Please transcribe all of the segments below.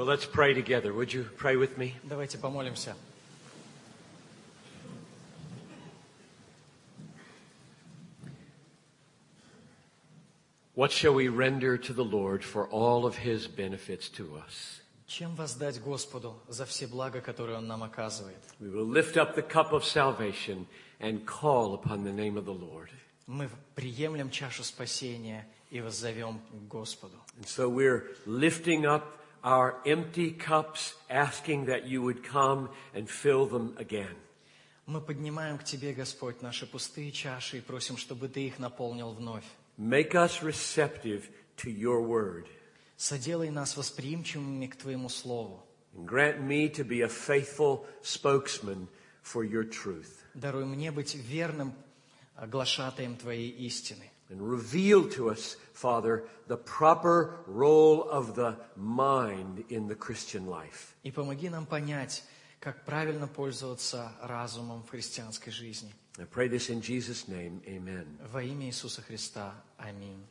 Well, let's pray together. Would you pray with me? Давайте помолимся. What shall we render to the Lord for all of his benefits to us? Чем воздать Господу за все блага, которые Он нам оказывает? We will lift up the cup of salvation and call upon the name of the Lord. Мы приемлем чашу спасения и воззовем к Господу. And so we're lifting up our empty cups, asking that you would come and fill them again. Мы поднимаем к Тебе, Господь, наши пустые чаши и просим, чтобы Ты их наполнил вновь. Make us receptive to your word. Соделай нас восприимчивыми к Твоему Слову. And grant me to be a faithful spokesman for your truth. Даруй мне быть верным глашатаем Твоей истины. And reveal to us, Father, the proper role of the mind in the Christian life. И помоги нам понять, как правильно пользоваться разумом в христианской жизни. I pray this in Jesus' name. Amen. Во имя Иисуса Христа. Аминь.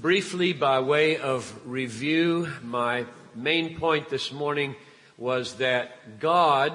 Briefly, by way of review, my main point this morning was that God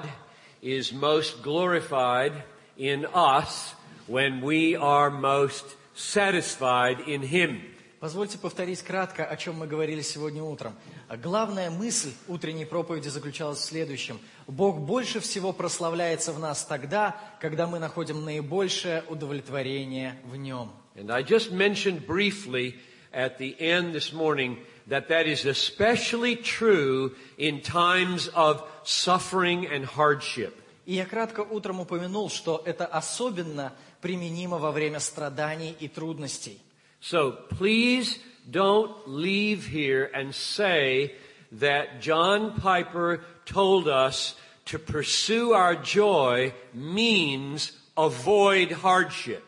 is most glorified in us when we are most satisfied in Him. Позвольте повторить кратко, о чем мы говорили сегодня утром. Главная мысль утренней проповеди заключалась в следующем. Бог больше всего прославляется в нас тогда, когда мы находим наибольшее удовлетворение в Нем. And I just mentioned briefly at the end this morning that that is especially true in times of suffering and hardship. И я кратко утром упомянул, что это особенно применимо во время страданий и трудностей. So please don't leave here and say that John Piper told us to pursue our joy means avoid hardship.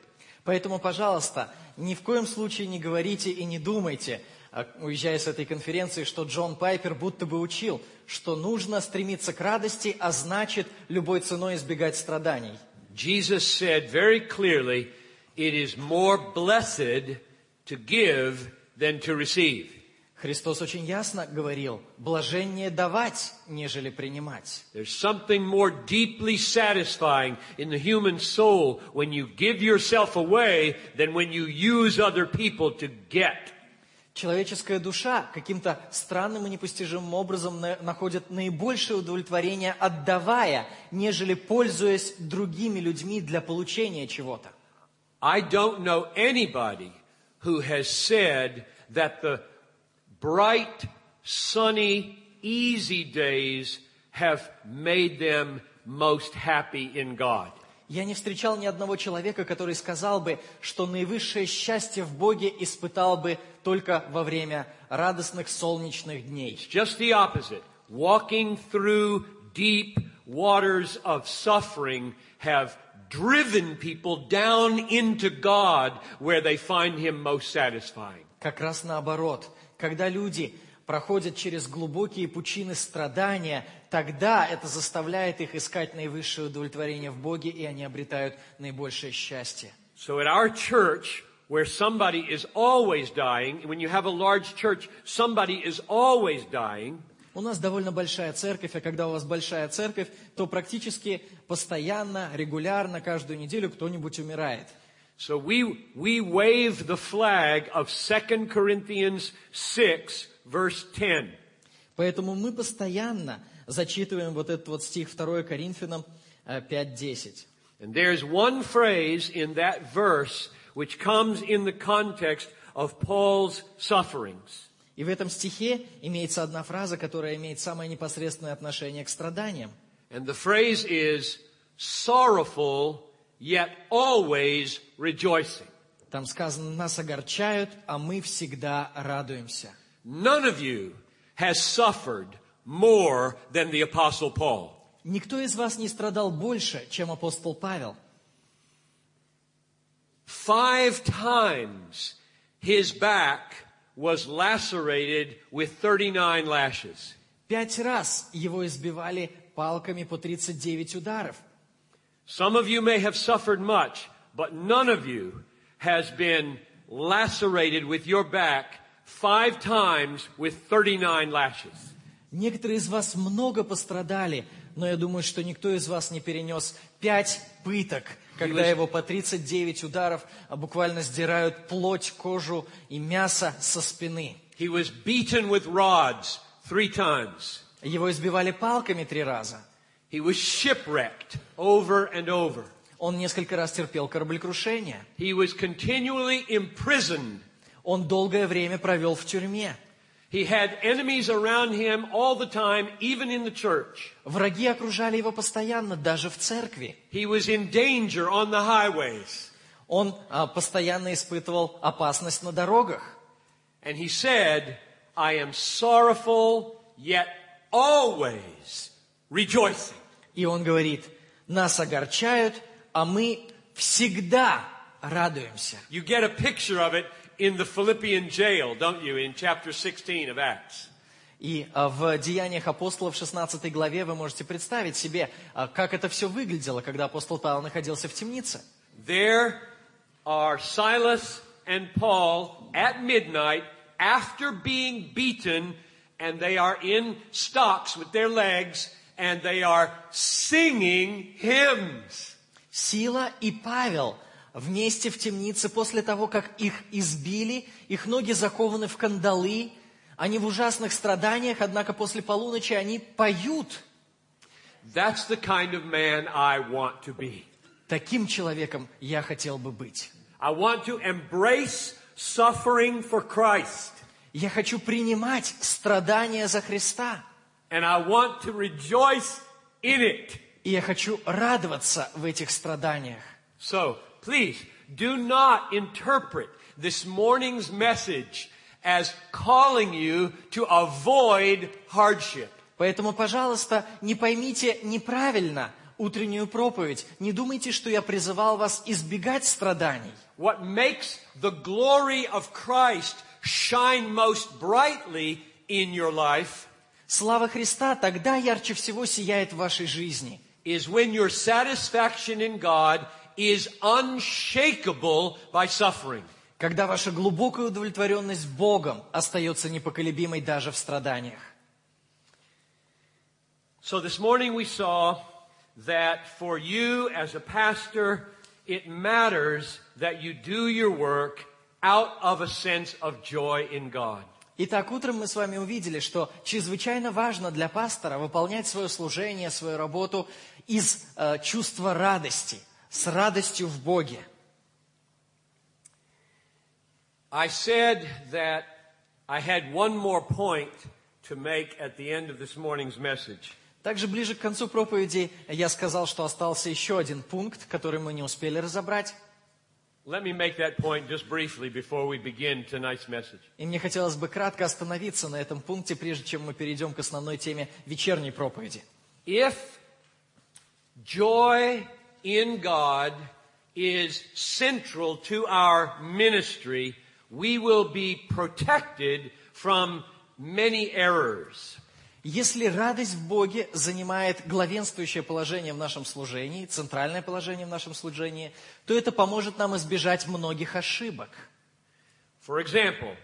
Поэтому, пожалуйста, ни в коем случае не говорите и не думайте, а, уезжая с этой конференции, что Джон Пайпер будто бы учил, что нужно стремиться к радости, а значит любой ценой избегать страданий. Jesus said very clearly, it is more blessed to give than to receive. Христос очень ясно говорил, блажение давать, нежели принимать. There's something more deeply satisfying in the human soul when you give yourself away than when you use other people to get. Человеческая душа каким-то странным и непостижимым образом на- находит наибольшее удовлетворение, отдавая, нежели пользуясь другими людьми для получения чего-то. I don't know anybody who has said that the bright, sunny, easy days have made them most happy in God. Я не встречал ни одного человека, который сказал бы, что наивысшее счастье в Боге испытал бы только во время радостных солнечных дней. It's just the opposite. Walking through deep waters of suffering have driven people down into God where they find Him most satisfying. Как раз наоборот. Когда люди проходят через глубокие пучины страдания, тогда это заставляет их искать наивысшее удовлетворение в Боге, и они обретают наибольшее счастье. So at our church, where somebody is always dying, when you have a large church, somebody is always dying, У нас довольно большая церковь, а когда у вас большая церковь, то практически постоянно, регулярно, каждую неделю кто-нибудь умирает. So we, we wave the flag of 2 Corinthians 6 verse 10. Поэтому мы постоянно зачитываем вот этот вот стих 2 Коринфянам э, 5.10. And there's one phrase in that verse which comes in the context of Paul's sufferings. И в этом стихе имеется одна фраза, которая имеет самое непосредственное отношение к страданиям. And the phrase is sorrowful yet always rejoicing. Там сказано, нас огорчают, а мы всегда радуемся. None of you has suffered more than the apostle Paul. Никто из вас не страдал больше, чем апостол Павел. Five times his back was lacerated with 39 lashes. Пять раз его избивали палками по 39 ударов. Some of you may have suffered much. but none of you has been lacerated with your back five times with 39 lashes. Некоторые из вас много пострадали, но я думаю, что никто из вас не перенес пять пыток, когда его по 39 ударов а буквально сдирают плоть, кожу и мясо со спины. He was beaten with rods three times. Его избивали палками три раза. He was shipwrecked over and over. Он несколько раз терпел кораблекрушение. He was continually imprisoned. Он долгое время провел в тюрьме. He had enemies around him all the time, even in the church. Враги окружали его постоянно, даже в церкви. He was in danger on the highways. Он а, постоянно испытывал опасность на дорогах. And he said, I am sorrowful, yet always rejoicing. И он говорит, нас огорчают, а мы всегда радуемся. You get a picture of it in the Philippian jail, don't you, in chapter 16 of Acts. И а, в Деяниях апостолов 16 главе вы можете представить себе, а, как это все выглядело, когда апостол Павел находился в темнице. There are Silas and Paul at midnight after being beaten, and they are in stocks with their legs, and they are singing hymns. Сила и Павел вместе в темнице после того, как их избили, их ноги закованы в кандалы, они в ужасных страданиях, однако после полуночи они поют. That's the kind of man I want to be. Таким человеком я хотел бы быть. I want to embrace suffering for Christ. Я хочу принимать страдания за Христа. And I want to rejoice in it. И я хочу радоваться в этих страданиях. So, please, do not interpret this morning's message as calling you to avoid hardship. Поэтому, пожалуйста, не поймите неправильно утреннюю проповедь. Не думайте, что я призывал вас избегать страданий. What makes the glory of Christ shine most brightly in your life Слава Христа тогда ярче всего сияет в вашей жизни. is when your satisfaction in God is unshakable by suffering. Когда ваша глубокая удовлетворенность Богом остается непоколебимой даже в страданиях. So this morning we saw that for you as a pastor, it matters that you do your work out of a sense of joy in God. Итак, утром мы с вами увидели, что чрезвычайно важно для пастора выполнять свое служение, свою работу из э, чувства радости, с радостью в Боге. I said that I had one more point to make at the end of this morning's message. Также ближе к концу проповеди я сказал, что остался еще один пункт, который мы не успели разобрать. И мне хотелось бы кратко остановиться на этом пункте, прежде чем мы перейдем к основной теме вечерней проповеди. If joy in God is central to our ministry, we will be protected from many errors. Если радость в Боге занимает главенствующее положение в нашем служении, центральное положение в нашем служении, то это поможет нам избежать многих ошибок. For example,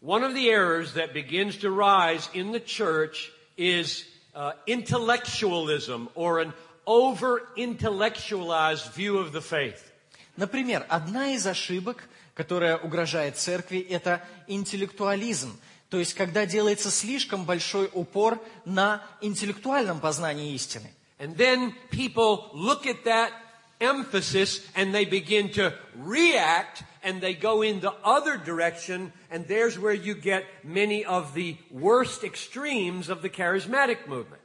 one of the errors that begins to rise in the church is uh, intellectualism or an over intellectualized view of the faith. Например, одна из ошибок, которая угрожает церкви, это интеллектуализм. То есть, когда делается слишком большой упор на интеллектуальном познании истины. And then people look at that emphasis and they begin to react and they go in the other direction and there's where you get many of the worst extremes of the charismatic movement.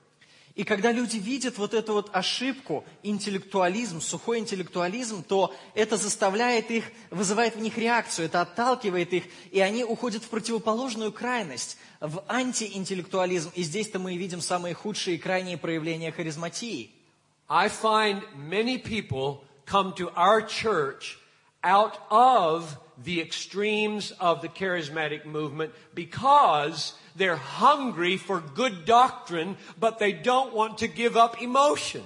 И когда люди видят вот эту вот ошибку, интеллектуализм, сухой интеллектуализм, то это заставляет их, вызывает в них реакцию, это отталкивает их, и они уходят в противоположную крайность, в антиинтеллектуализм. И здесь-то мы и видим самые худшие и крайние проявления харизматии. I find many people come to our church out of the extremes of the charismatic movement because they're hungry for good doctrine, but they don't want to give up emotion.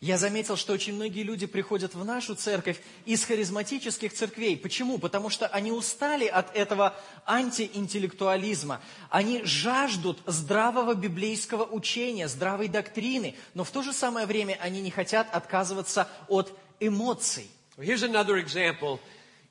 Я заметил, что очень многие люди приходят в нашу церковь из харизматических церквей. Почему? Потому что они устали от этого антиинтеллектуализма. Они жаждут здравого библейского учения, здравой доктрины, но в то же самое время они не хотят отказываться от эмоций. Here's another example.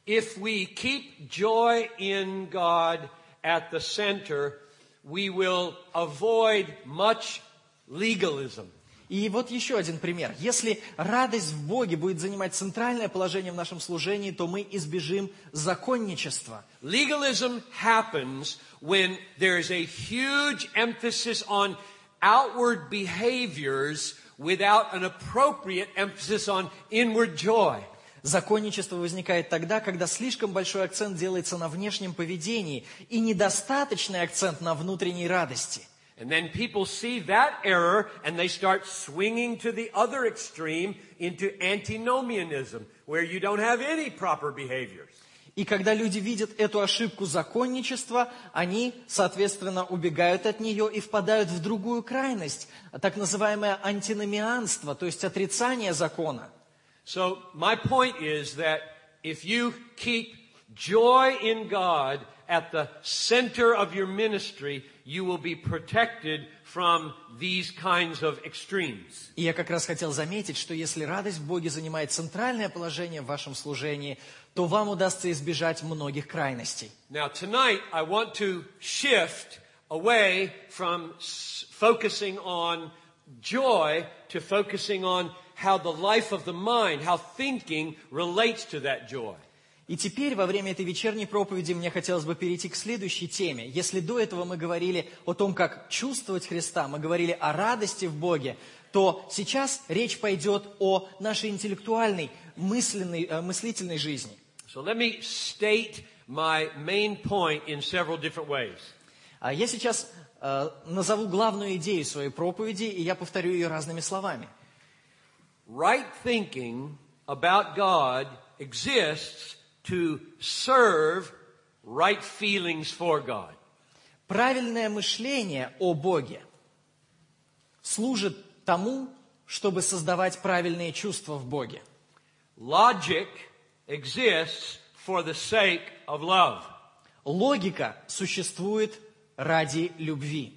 If we keep joy in God at the center, we will avoid much legalism. И вот еще один пример. Если радость в Боге будет занимать центральное положение в нашем служении, то мы избежим законничества. Legalism happens when there is a huge emphasis on outward behaviors without an appropriate emphasis on inward joy. Законничество возникает тогда, когда слишком большой акцент делается на внешнем поведении и недостаточный акцент на внутренней радости – And then people see that error and they start swinging to the other extreme into antinomianism, where you don't have any proper behaviors. И когда люди видят эту ошибку законничества, они, соответственно, убегают от нее и впадают в другую крайность, так называемое антиномианство, то есть отрицание закона. So my point is that if you keep joy in God at the center of your ministry, you will be protected from these kinds of extremes. И я как раз хотел заметить, что если радость в Боге занимает центральное положение в вашем служении, то вам удастся избежать многих крайностей. Now tonight I want to shift away from focusing on joy to focusing on how the life of the mind, how thinking relates to that joy. И теперь во время этой вечерней проповеди мне хотелось бы перейти к следующей теме. Если до этого мы говорили о том, как чувствовать Христа, мы говорили о радости в Боге, то сейчас речь пойдет о нашей интеллектуальной, мысленной, э, мыслительной жизни. So let me state my main point in several different ways. А я сейчас э, назову главную идею своей проповеди, и я повторю ее разными словами. Right thinking about God exists to serve right feelings for God. Правильное мышление о Боге служит тому, чтобы создавать правильные чувства в Боге. Logic exists for the sake of love. Логика существует ради любви.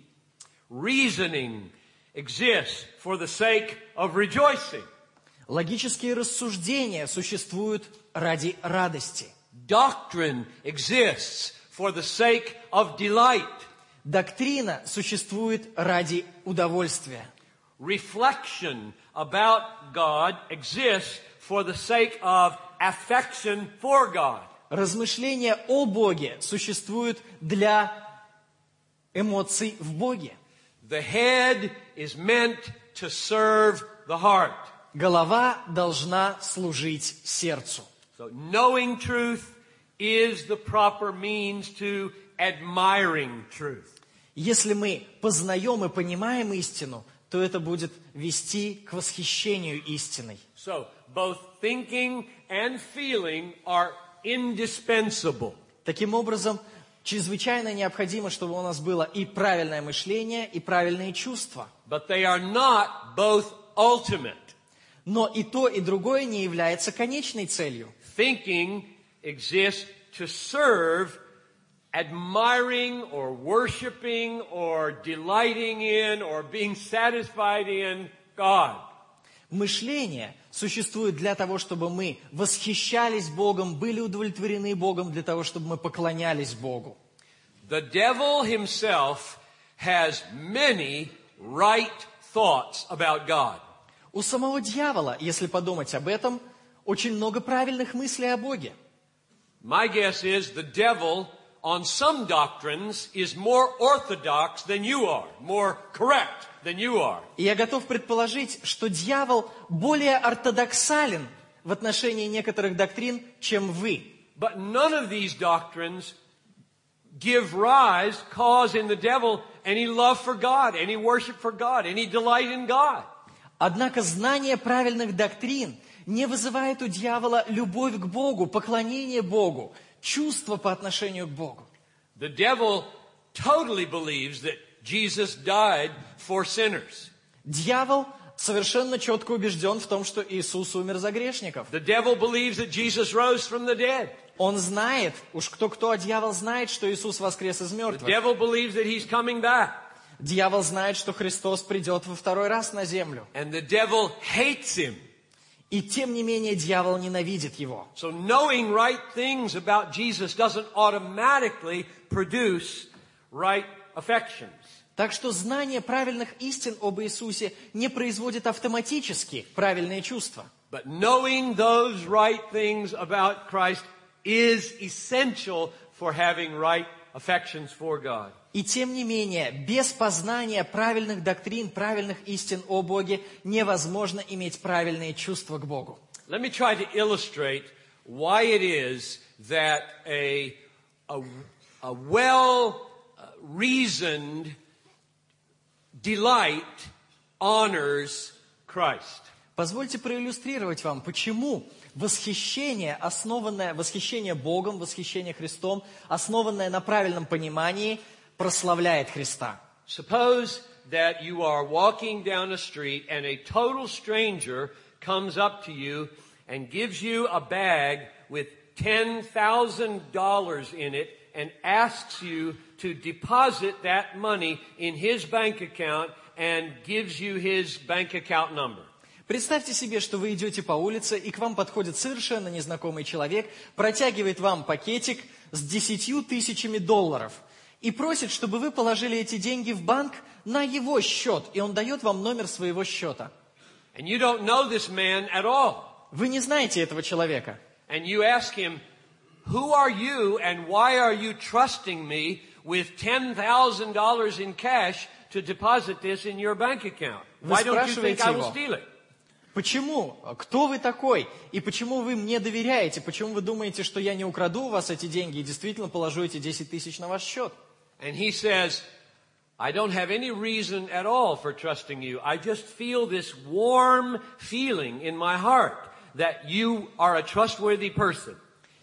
Reasoning exists for the sake of rejoicing. Логические рассуждения существуют ради радости. Doctrine exists for the sake of delight. Доктрина существует ради удовольствия. Reflection about God exists for the sake of affection for God. Размышления о Боге существуют для эмоций в Боге. The head is meant to serve the heart. Голова должна служить сердцу. So knowing truth is the proper means to admiring truth. Если мы познаем и понимаем истину, то это будет вести к восхищению истиной. So both thinking and feeling are indispensable. Таким образом, чрезвычайно необходимо, чтобы у нас было и правильное мышление, и правильные чувства. But they are not both ultimate. Но и то, и другое не является конечной целью. Thinking exists to serve admiring or worshiping or delighting in or being satisfied in God. Мышление существует для того, чтобы мы восхищались Богом, были удовлетворены Богом, для того, чтобы мы поклонялись Богу. The devil himself has many right thoughts about God. У самого дьявола, если подумать об этом, очень много правильных мыслей о Боге. My guess is the devil on some doctrines is more orthodox than you are, more correct than you are. И я готов предположить, что дьявол более ортодоксален в отношении некоторых доктрин, чем вы. But none of these doctrines give rise, cause in the devil any love for God, any worship for God, any delight in God. Однако знание правильных доктрин не вызывает у дьявола любовь к Богу, поклонение Богу, чувство по отношению к Богу. The devil totally believes that Jesus died for sinners. Дьявол совершенно четко убежден в том, что Иисус умер за грешников. The devil believes that Jesus rose from the dead. Он знает, уж кто-кто, а дьявол знает, что Иисус воскрес из The мертвых. devil believes that he's coming back. Дьявол знает, что Христос придет во второй раз на землю. And the devil hates him. И тем не менее дьявол ненавидит его. So knowing right things about Jesus doesn't automatically produce right affections. Так что знание правильных истин об Иисусе не производит автоматически правильные чувства. But knowing those right things about Christ is essential for having right affections for God. И тем не менее, без познания правильных доктрин, правильных истин о Боге невозможно иметь правильные чувства к Богу. Let me try to illustrate why it is that a, a, a well reasoned delight honors Christ. Позвольте проиллюстрировать вам, почему восхищение, основанное, восхищение Богом, восхищение Христом, основанное на правильном понимании, прославляет Христа. Suppose that you are walking down a street and a total stranger comes up to you and gives you a bag with $10,000 in it and asks you to deposit that money in his bank account and gives you his bank account number. Представьте себе, что вы идете по улице, и к вам подходит совершенно незнакомый человек, протягивает вам пакетик с десятью тысячами долларов и просит, чтобы вы положили эти деньги в банк на его счет, и он дает вам номер своего счета. And you don't know this man at all. Вы не знаете этого человека. And you ask him, who are you and why are you trusting me with $10,000 in cash to deposit this in your bank account? Why don't you think I will steal it? Почему? Кто вы такой? И почему вы мне доверяете? Почему вы думаете, что я не украду у вас эти деньги и действительно положу эти 10 тысяч на ваш счет? And he says, I don't have any reason at all for trusting you. I just feel this warm feeling in my heart that you are a trustworthy person.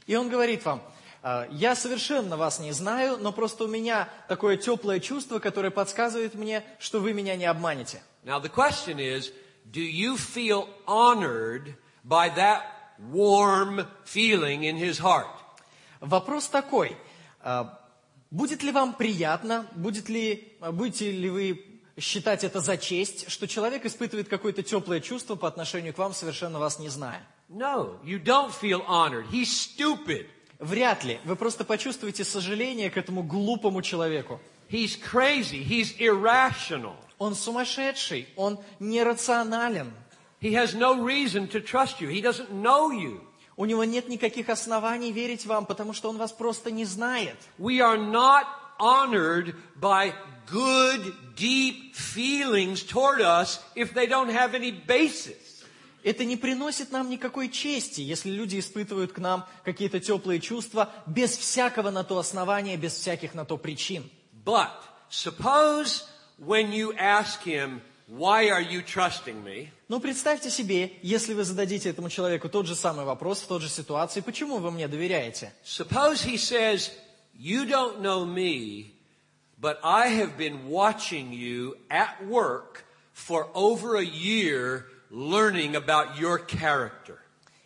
И он говорит вам, «А, я совершенно вас не знаю, но просто у меня такое теплое чувство, которое подсказывает мне, что вы меня не обманете. Now the question is, do you feel honored by that warm feeling in his heart? Вопрос такой, а, будет ли вам приятно, будет ли, а, будете ли вы считать это за честь, что человек испытывает какое-то теплое чувство по отношению к вам, совершенно вас не зная? No, you don't feel honored. He's stupid. Вряд ли. Вы просто почувствуете сожаление к этому глупому человеку. He's crazy. He's irrational. Он сумасшедший, он нерационален. He has no reason to trust you. He doesn't know you. У него нет никаких оснований верить вам, потому что он вас просто не знает. We are not honored by good, deep feelings toward us if they don't have any basis. Это не приносит нам никакой чести, если люди испытывают к нам какие-то теплые чувства без всякого на то основания, без всяких на то причин. But suppose when you ask him, why are you trusting me? Но представьте себе, если вы зададите этому человеку тот же самый вопрос в той же ситуации, почему вы мне доверяете? Suppose he says, you don't know me, but I have been watching you at work for over a year learning about your character.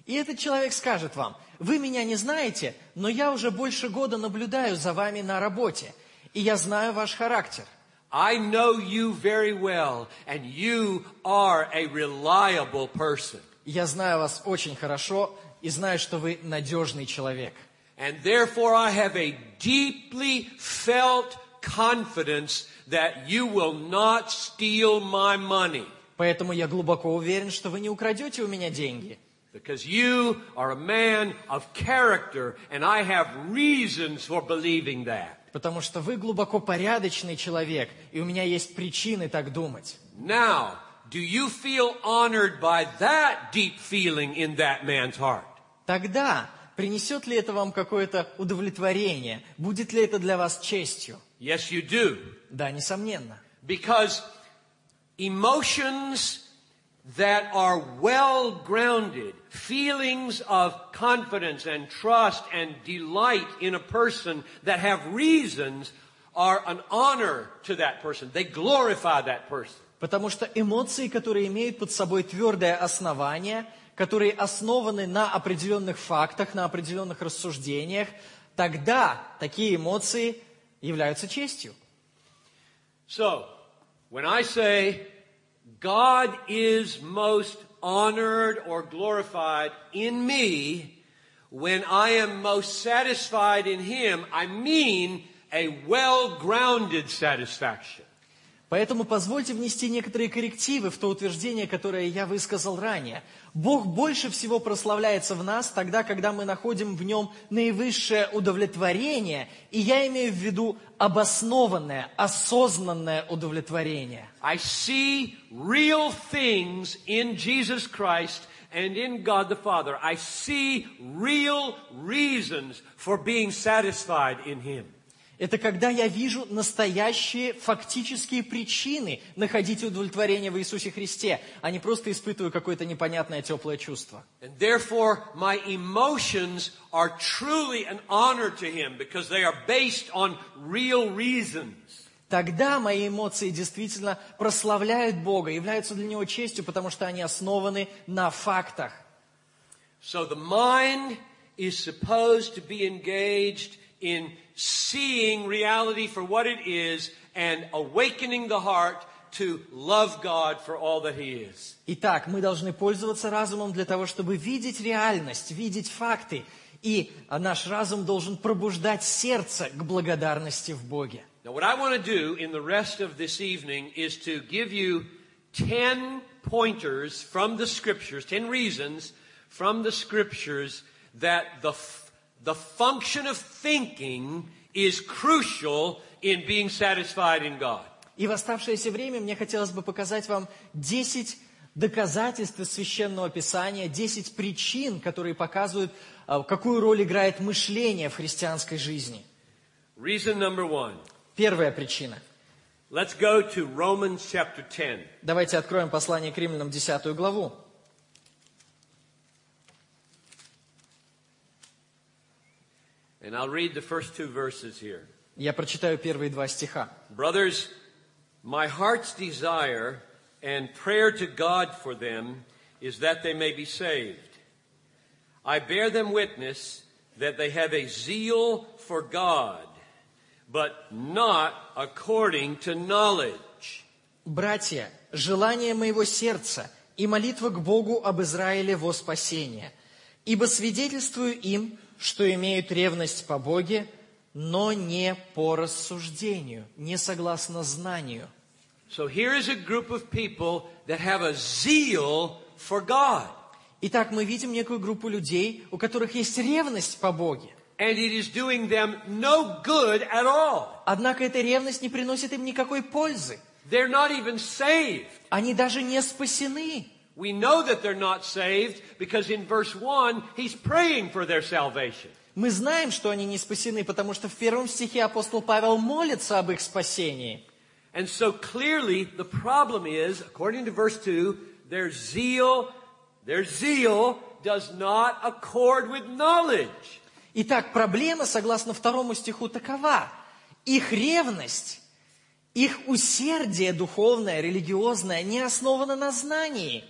И этот человек скажет вам, вы меня не знаете, но я уже больше года наблюдаю за вами на работе, и я знаю ваш характер. I know you very well, and you are a reliable person. Я знаю вас очень хорошо и знаю, что вы надежный человек. And therefore I have a deeply felt confidence that you will not steal my money. Поэтому я глубоко уверен, что вы не украдете у меня деньги. Because you are a man of character, and I have reasons for believing that. Потому что вы глубоко порядочный человек, и у меня есть причины так думать. Now, do you feel honored by that deep feeling in that man's heart? Тогда принесет ли это вам какое-то удовлетворение? Будет ли это для вас честью? Yes, you do. Да, несомненно. Because emotions that are well grounded, feelings of confidence and trust and delight in a person that have reasons are an honor to that person. They glorify that person. Потому что эмоции, которые имеют под собой твердое основание, которые основаны на определенных фактах, на определенных рассуждениях, тогда такие эмоции являются честью. So, when I say God is most honored or glorified in me, when I am most satisfied in Him, I mean a well-grounded satisfaction. Поэтому позвольте внести некоторые коррективы в то утверждение, которое я высказал ранее. Бог больше всего прославляется в нас тогда, когда мы находим в нем наивысшее удовлетворение, и я имею в виду обоснованное, осознанное удовлетворение. I see real things in Jesus Christ and in God the Father. I see real reasons for being satisfied in Him. Это когда я вижу настоящие фактические причины находить удовлетворение в Иисусе Христе, а не просто испытываю какое-то непонятное теплое чувство. Тогда мои эмоции действительно прославляют Бога, являются для Него честью, потому что они основаны на фактах. So the mind is supposed to be engaged in seeing reality for what it is and awakening the heart to love God for all that He is. Итак, мы должны пользоваться разумом для того, чтобы видеть реальность, видеть факты. И наш разум должен пробуждать сердце к благодарности в Боге. Now, what I want to do in the rest of this evening is to give you 10 pointers from the scriptures, 10 reasons from the scriptures that the, f- the function of thinking is crucial in being satisfied in God. И в оставшееся время мне хотелось бы показать вам 10 доказательств из Священного Писания, 10 причин, которые показывают, а, какую роль играет мышление в христианской жизни. Reason number one. Первая причина. Let's go to Romans chapter 10. Давайте откроем послание к римлянам, 10 главу. And I'll read the first two verses here. Я прочитаю первые два стиха. Brothers, my heart's desire and prayer to God for them is that they may be saved. I bear them witness that they have a zeal for God, but not according to knowledge. Братья, желание моего сердца и молитва к Богу об Израиле во спасение. Ибо свидетельствую им, что имеют ревность по Боге, но не по рассуждению, не согласно знанию. So here is a group of people that have a zeal for God. Итак, мы видим некую группу людей, у которых есть ревность по Боге. And it is doing them no good at all. Однако эта ревность не приносит им никакой пользы. They're not even saved. Они даже не спасены. We know that they're not saved because in verse 1, he's praying for their salvation. Мы знаем, что они не спасены, потому что в первом стихе апостол Павел молится об их спасении. And so clearly the problem is, according to verse 2, their zeal, their zeal does not accord with knowledge. Итак, проблема, согласно второму стиху, такова. Их ревность, их усердие духовное, религиозное не основано на знании.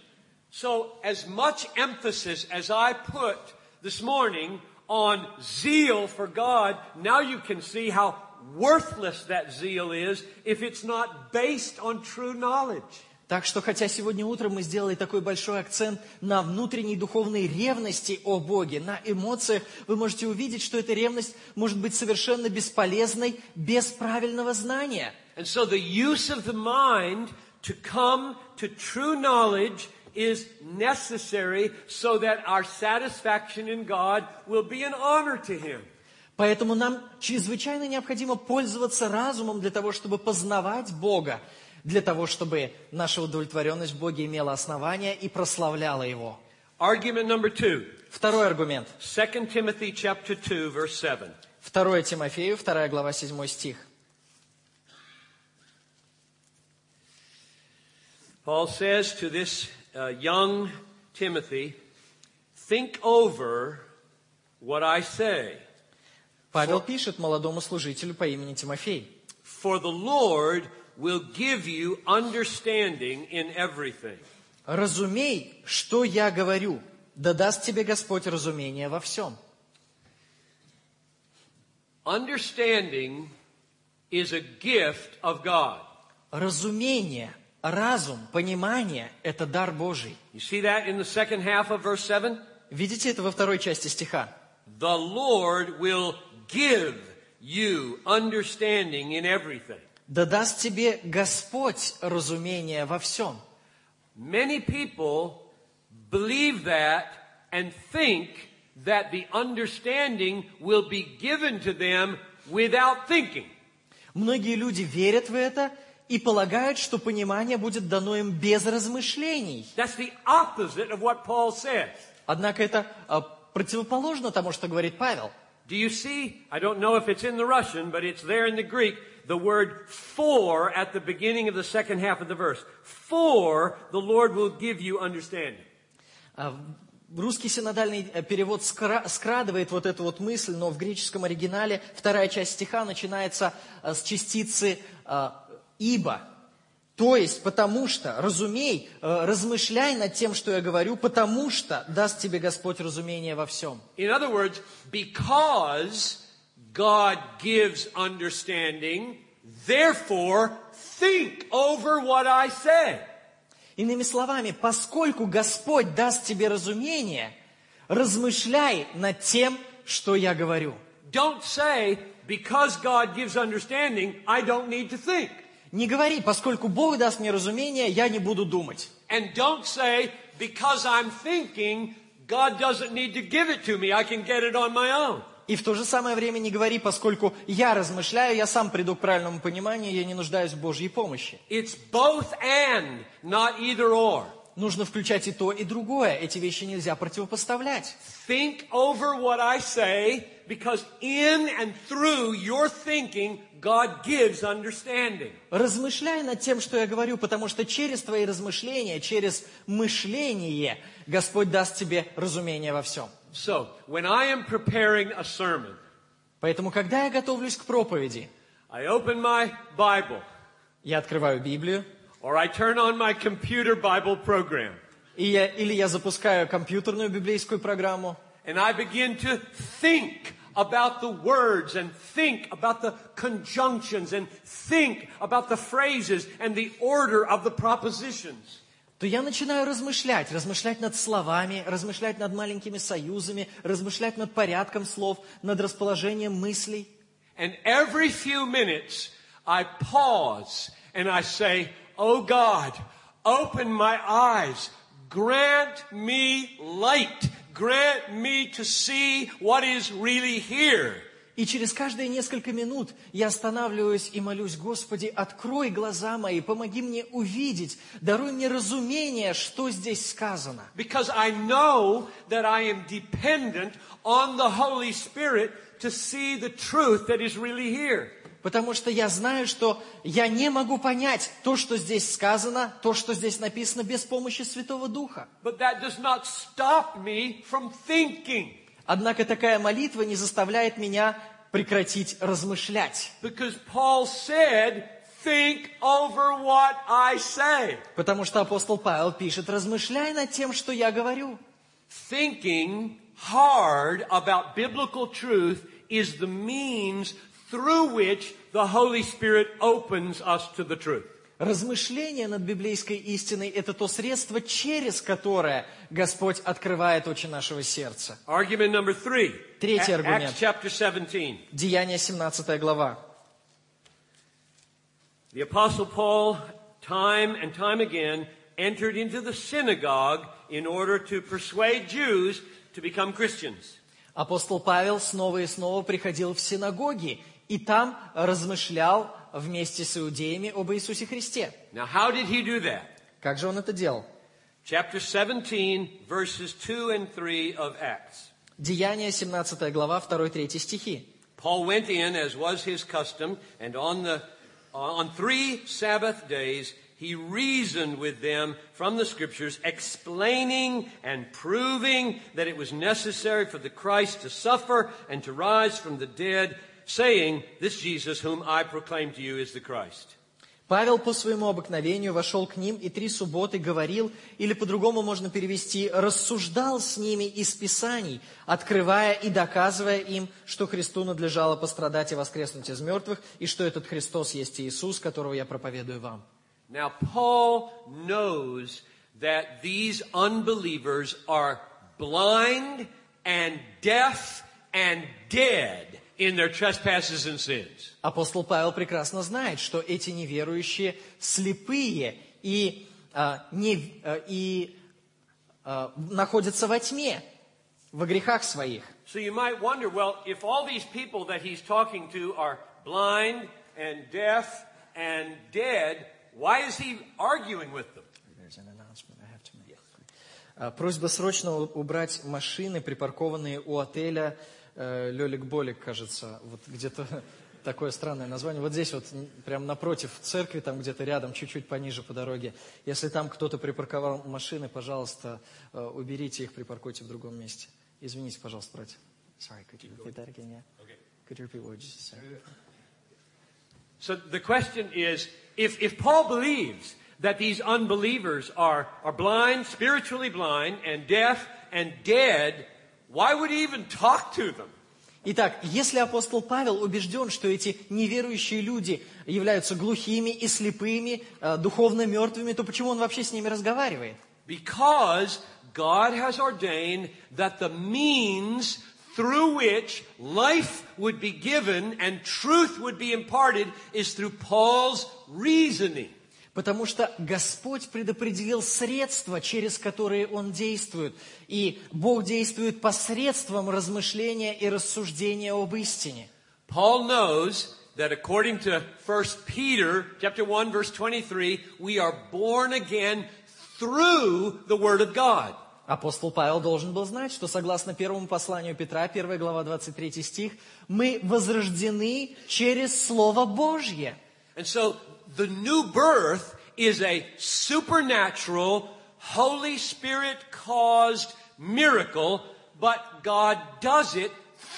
So as much emphasis as I put this morning on zeal for God, now you can see how worthless that zeal is if it's not based on true knowledge. Так что, хотя сегодня утром мы сделали такой большой акцент на внутренней духовной ревности о Боге, на эмоциях, вы можете увидеть, что эта ревность может быть совершенно бесполезной без правильного знания. And so the use of the mind to come to true knowledge is necessary so that our satisfaction in God will be an honor to Him. Поэтому нам чрезвычайно необходимо пользоваться разумом для того, чтобы познавать Бога, для того, чтобы наша удовлетворенность в Боге имела основание и прославляла Его. Argument number two. Второй аргумент. 2 Timothy chapter 2 verse 7. 2 Тимофею, 2 глава, 7 стих. Paul says to this uh, young Timothy, think over what I say. Павел пишет молодому служителю по имени Тимофей. For the Lord will give you understanding in everything. Разумей, что я говорю, да даст тебе Господь разумение во всем. Understanding is a gift of God. Разумение, разум, понимание – это дар Божий. You see that in the second half of verse 7? Видите это во второй части стиха? The Lord will give you understanding in everything. Да даст тебе Господь разумение во всем. Many people believe that and think that the understanding will be given to them without thinking. Многие люди верят в это и полагают, что понимание будет дано им без размышлений. That's the opposite of what Paul says. Однако это а, противоположно тому, что говорит Павел. Do you see? I don't know if it's in the Russian, but it's there in the Greek. The word for at the beginning of the second half of the verse. For the Lord will give you understanding. А, Русский синодальный э, перевод скра- скрадывает вот эту вот мысль, но в греческом оригинале вторая часть стиха начинается э, с частицы «ибо». То есть, потому что, разумей, э, размышляй над тем, что я говорю, потому что даст тебе Господь разумение во всем. In other words, because God gives understanding, therefore think over what I say. Иными словами, поскольку Господь даст тебе разумение, размышляй над тем, что я говорю. Don't say, because God gives understanding, I don't need to think. Не говори, поскольку Бог даст мне разумение, я не буду думать. And don't say, because I'm thinking, God doesn't need to give it to me, I can get it on my own. И в то же самое время не говори, поскольку я размышляю, я сам приду к правильному пониманию, я не нуждаюсь в Божьей помощи. It's both and, not either or. Нужно включать и то, и другое. Эти вещи нельзя противопоставлять. Think over what I say, because in and through your thinking, God gives understanding. Размышляй над тем, что я говорю, потому что через твои размышления, через мышление Господь даст тебе разумение во всем. So, when I am preparing a sermon, Поэтому, когда я готовлюсь к проповеди, I open my Bible, я открываю Библию, or I turn on my computer Bible program, и я, или я запускаю компьютерную библейскую программу, and I begin to think about the words and think about the conjunctions and think about the phrases and the order of the propositions. то я начинаю размышлять, размышлять над словами, размышлять над маленькими союзами, размышлять над порядком слов, над расположением мыслей. And every few minutes, I pause and I say, Oh God, open my eyes. Grant me light. Grant me to see what is really here. И через каждые несколько минут я останавливаюсь и молюсь, Господи, открой глаза мои, помоги мне увидеть, даруй мне разумение, что здесь сказано. Because I know that I am dependent on the Holy Spirit to see the truth that is really here. Потому что я знаю, что я не могу понять то, что здесь сказано, то, что здесь написано без помощи Святого Духа. But that does not stop me from thinking. Однако такая молитва не заставляет меня прекратить размышлять. Because Paul said, think over what I say. Потому что апостол Павел пишет, размышляй над тем, что я говорю. Thinking hard about biblical truth is the means through which the Holy Spirit opens us to the truth. Размышление над библейской истиной – это то средство, через которое Господь открывает очи нашего сердца. Argument number three. Третий аргумент. Acts chapter 17. Деяние 17 глава. The apostle Paul, time and time again, entered into the synagogue in order to persuade Jews to become Christians. Апостол Павел снова и снова приходил в синагоги и там размышлял вместе с иудеями об Иисусе Христе. Now, how did he do that? Как же он это делал? Chapter 17, verses 2 and 3 of Acts. Деяние 17 глава, 2-3 стихи. Paul went in, as was his custom, and on the on three Sabbath days he reasoned with them from the scriptures, explaining and proving that it was necessary for the Christ to suffer and to rise from the dead, saying, This Jesus whom I proclaim to you is the Christ. Павел по своему обыкновению вошел к ним и три субботы говорил, или по-другому можно перевести, рассуждал с ними из Писаний, открывая и доказывая им, что Христу надлежало пострадать и воскреснуть из мертвых, и что этот Христос есть Иисус, которого я проповедую вам. Now, Paul knows that these unbelievers are blind and deaf and dead in their trespasses and sins. Апостол Павел прекрасно знает, что эти неверующие слепые и, а, не, а, и а, находятся во тьме, во грехах своих. So you might wonder, well, if all these people that he's talking to are blind and deaf and dead, why is he arguing with them? А, Просьба срочно убрать машины, припаркованные у отеля э, Лелик Болик, кажется, вот где-то такое странное название. Вот здесь вот, м, прям напротив церкви, там где-то рядом, чуть-чуть пониже по дороге. Если там кто-то припарковал машины, пожалуйста, э, уберите их, припаркуйте в другом месте. Извините, пожалуйста, братья. Sorry, could you repeat that again, yeah? Could you repeat what you just said? So the question is, if, if Paul believes that these unbelievers are, are blind, spiritually blind, and deaf and dead, why would he even talk to them? Итак, если апостол Павел убежден, что эти неверующие люди являются глухими и слепыми, э, духовно мертвыми, то почему он вообще с ними разговаривает? Because God has ordained that the means through which life would be given and truth would be imparted is through Paul's reasoning. Потому что Господь предопределил средства, через которые Он действует. И Бог действует посредством размышления и рассуждения об истине. Paul knows that according to 1 Peter chapter 1 verse 23, we are born again through the word of God. Апостол Павел должен был знать, что согласно первому посланию Петра, 1 глава 23 стих, мы возрождены через Слово Божье. And so the new birth is a supernatural, Holy Spirit caused miracle, but God does it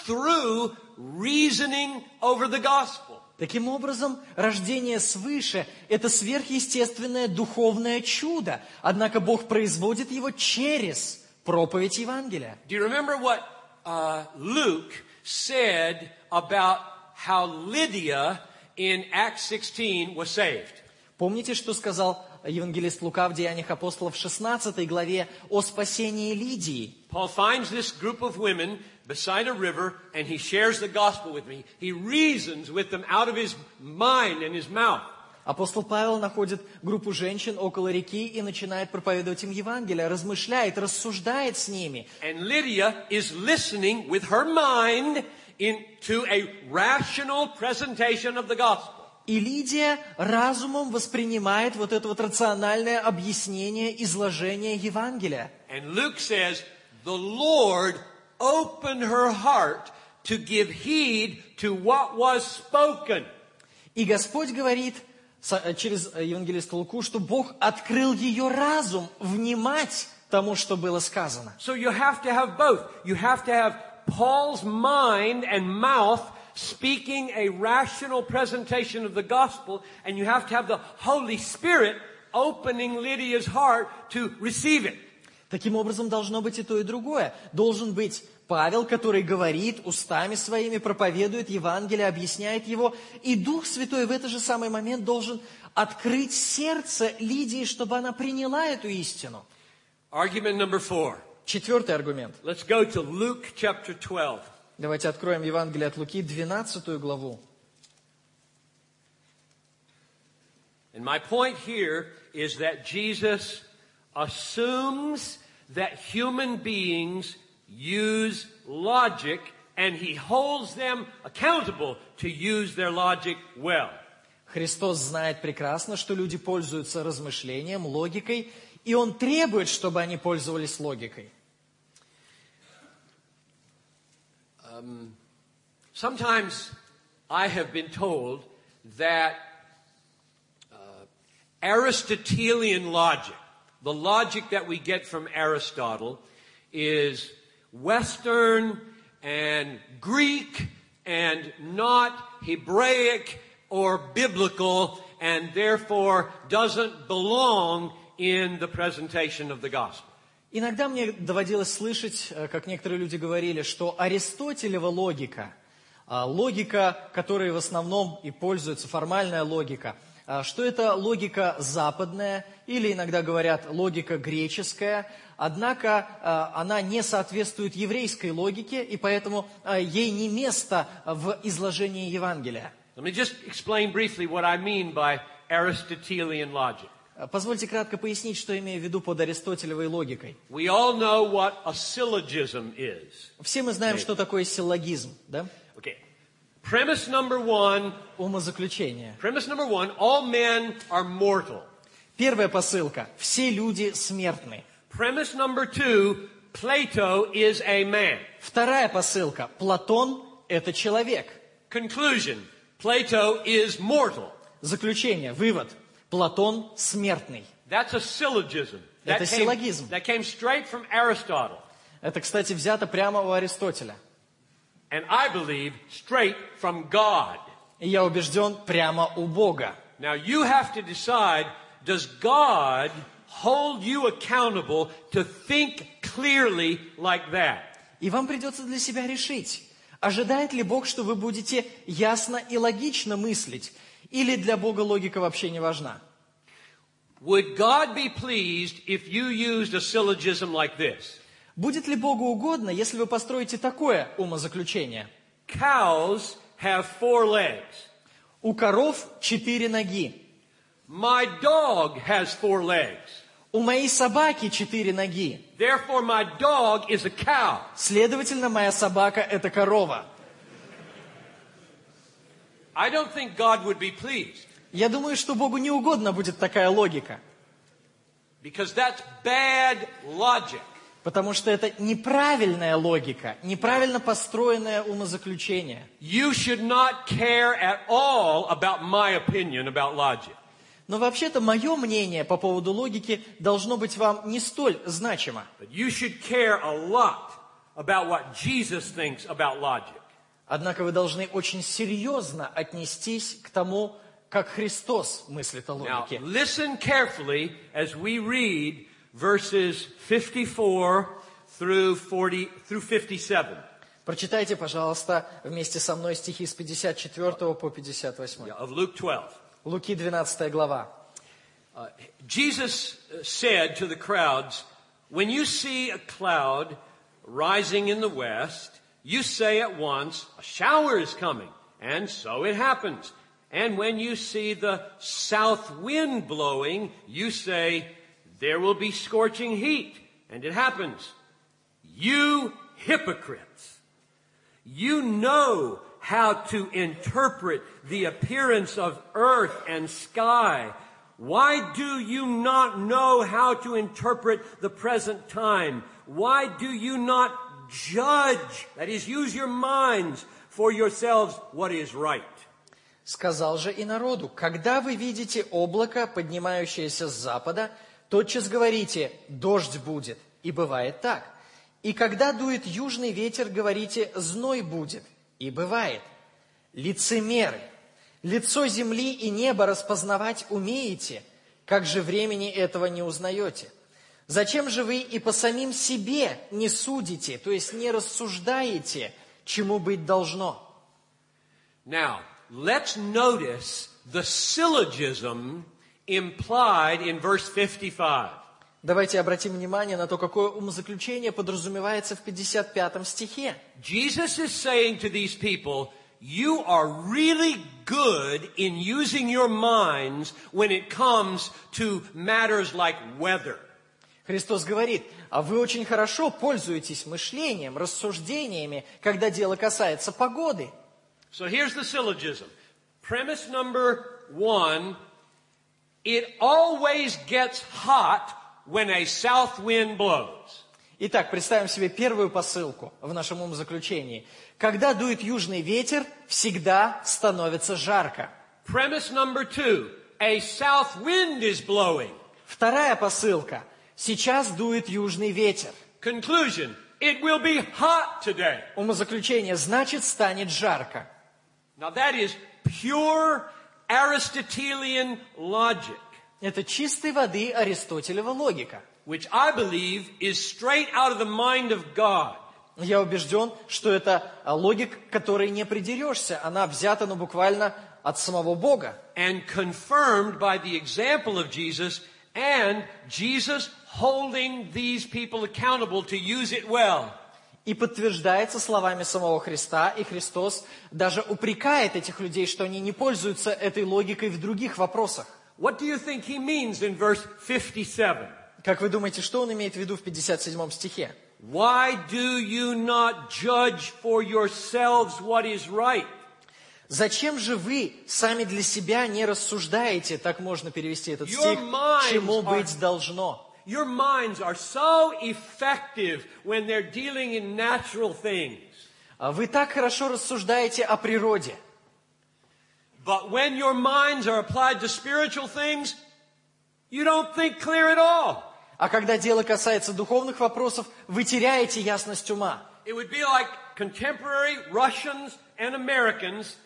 through reasoning over the gospel. Таким образом, рождение свыше – это сверхъестественное духовное чудо. Однако Бог производит его через проповедь Евангелия. Do you remember what uh, Luke said about how Lydia in Acts 16 was saved? Помните, что сказал евангелист Лука в Деяниях апостолов в 16 главе о спасении Лидии? Paul finds this group of women beside a river and he shares the gospel with me. He reasons with them out of his mind and his mouth. Апостол Павел находит группу женщин около реки и начинает проповедовать им Евангелие, размышляет, рассуждает с ними. And Lydia is listening with her mind in, to a rational presentation of the gospel. И Лидия разумом воспринимает вот это вот рациональное объяснение, изложение Евангелия. And Luke says, the Lord opened her heart to give heed to what was spoken. И Господь говорит со- через евангелиста Луку, что Бог открыл ее разум внимать тому, что было сказано. So you have to have both. You have to have Paul's mind and mouth speaking a rational presentation of the gospel, and you have to have the Holy Spirit opening Lydia's heart to receive it. Таким образом, должно быть и то, и другое. Должен быть Павел, который говорит устами своими, проповедует Евангелие, объясняет его, и Дух Святой в этот же самый момент должен открыть сердце Лидии, чтобы она приняла эту истину. Argument number four. Четвертый аргумент. Let's go to Luke chapter 12. Давайте откроем Евангелие от Луки, 12 главу. And my point here is that Jesus assumes that human beings use logic and he holds them accountable to use their logic well. Христос знает прекрасно, что люди пользуются размышлением, логикой, и Он требует, чтобы они пользовались логикой. Sometimes I have been told that uh, Aristotelian logic, the logic that we get from Aristotle, is Western and Greek and not Hebraic or biblical, and therefore doesn't belong in the presentation of the gospel. Иногда мне доводилось слышать, э, как некоторые люди говорили, что Аристотелева логика, а, логика, которой в основном и пользуется, формальная логика, а, что это логика западная, или иногда говорят логика греческая, однако а, она не соответствует еврейской логике, и поэтому ей не место в изложении Евангелия. Let me just explain briefly what I mean by Aristotelian logic. А, Позвольте кратко пояснить, что имею в виду под аристотелевой логикой. We all know what a syllogism is. Все мы знаем, что такое силлогизм, да? Okay. Premise number one, Умозаключение. premise number one, all men are mortal. Первая посылка. Все люди смертны. Premise number two, Plato is a man. Вторая посылка. Платон – это человек. Conclusion, Plato is mortal. Заключение, вывод. Платон смертный. That's a syllogism. That Это силлогизм. that came straight from Aristotle. Это, кстати, взято прямо у Аристотеля. And I believe straight from God. И я убежден, прямо у Бога. Now you have to decide, does God hold you accountable to think clearly like that? И вам придется для себя решить, ожидает ли Бог, что вы будете ясно и логично мыслить, или для Бога логика вообще не важна. Would God be pleased if you used a syllogism like this? Будет ли Богу угодно, если вы построите такое умозаключение? Cows have four legs. У коров четыре ноги, My dog has four legs. у моей собаки четыре ноги. Therefore, my dog is a cow. Следовательно, моя собака – это корова. I don't think God would be pleased Я думаю, что Богу не угодно будет такая логика, because that's bad logic. потому что это неправильная логика, неправильно построенное умозаключение. You should not care at all about my opinion about logic. Но вообще-то мое мнение по поводу логики должно быть вам не столь значимо. But you should care a lot about what Jesus thinks about logic. Однако вы должны очень серьезно отнестись к тому, как Христос мыслит о Now, логике. listen carefully as we read verses 54 through 40 through 57 Прочитайте, пожалуйста, вместе со мной стихи с 54 по 58. of Luke 12. Луки 12 глава. Uh, Jesus uh, said to the crowds, When you see a cloud rising in the west, you say at once, A shower is coming. And so it happens. And when you see the south wind blowing, you say, There will be scorching heat. And it happens. You hypocrites! You know how to interpret the appearance of earth and sky. Why do you not know how to interpret the present time? Why do you not judge, that is, use your minds for yourselves what is right? Сказал же и народу, когда вы видите облако, поднимающееся с запада, тотчас говорите, дождь будет, и бывает так. И когда дует южный ветер, говорите, зной будет, и бывает. Лицемеры, лицо земли и неба распознавать умеете, как же времени этого не узнаете? Зачем же вы и по самим себе не судите, то есть не рассуждаете, чему быть должно? Now, let's notice the syllogism implied in verse 55. Давайте обратим внимание на то, какое умозаключение подразумевается в 55 стихе. Jesus is saying to these people, you are really good in using your minds when it comes to matters like weather. Христос говорит, а вы очень хорошо пользуетесь мышлением, рассуждениями, когда дело касается погоды. So here's the syllogism. Premise number one, it always gets hot when a south wind blows. Итак, представим себе первую посылку в нашем умозаключении. Когда дует южный ветер, всегда становится жарко. Premise number two, a south wind is blowing. Вторая посылка. Сейчас дует южный ветер. Conclusion, it will be hot today. Умозаключение значит станет жарко. Now that is pure Aristotelian logic, Это чистой воды Аристотелева логика. which I believe is straight out of the mind of God. Я убежден, что это а, логика, которой не придерешься. Она взята, ну, буквально от самого Бога. and confirmed by the example of Jesus and Jesus holding these people accountable to use it well. И подтверждается словами самого Христа, и Христос даже упрекает этих людей, что они не пользуются этой логикой в других вопросах. What do you think he means in verse 57? Как вы думаете, что он имеет в виду в 57 стихе? Why do you not judge for yourselves what is right? Зачем же вы сами для себя не рассуждаете, так можно перевести этот стих, чему быть должно? Your minds are so effective when they're dealing in natural things. А Вы так хорошо рассуждаете о природе. But when your minds are applied to spiritual things, you don't think clear at all. А когда дело касается духовных вопросов, вы теряете ясность ума. It would be like contemporary Russians and Americans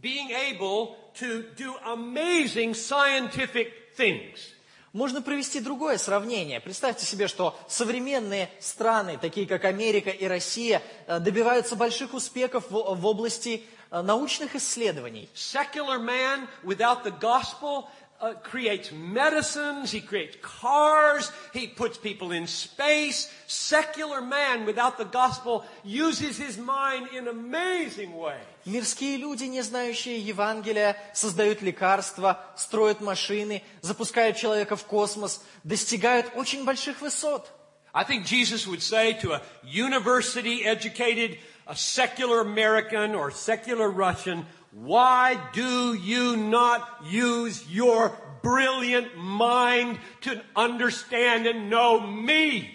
being able to do amazing scientific things. Можно провести другое сравнение. Представьте себе, что современные страны, такие как Америка и Россия, э, добиваются больших успехов в в области э, научных исследований. Uh. Secular man without the gospel uses his mind in amazing ways. Мирские люди, не знающие Евангелия, создают лекарства, строят машины, запускают человека в космос, достигают очень больших высот. I think Jesus would say to a university educated, a secular American or secular Russian, why do you not use your brilliant mind to understand and know me?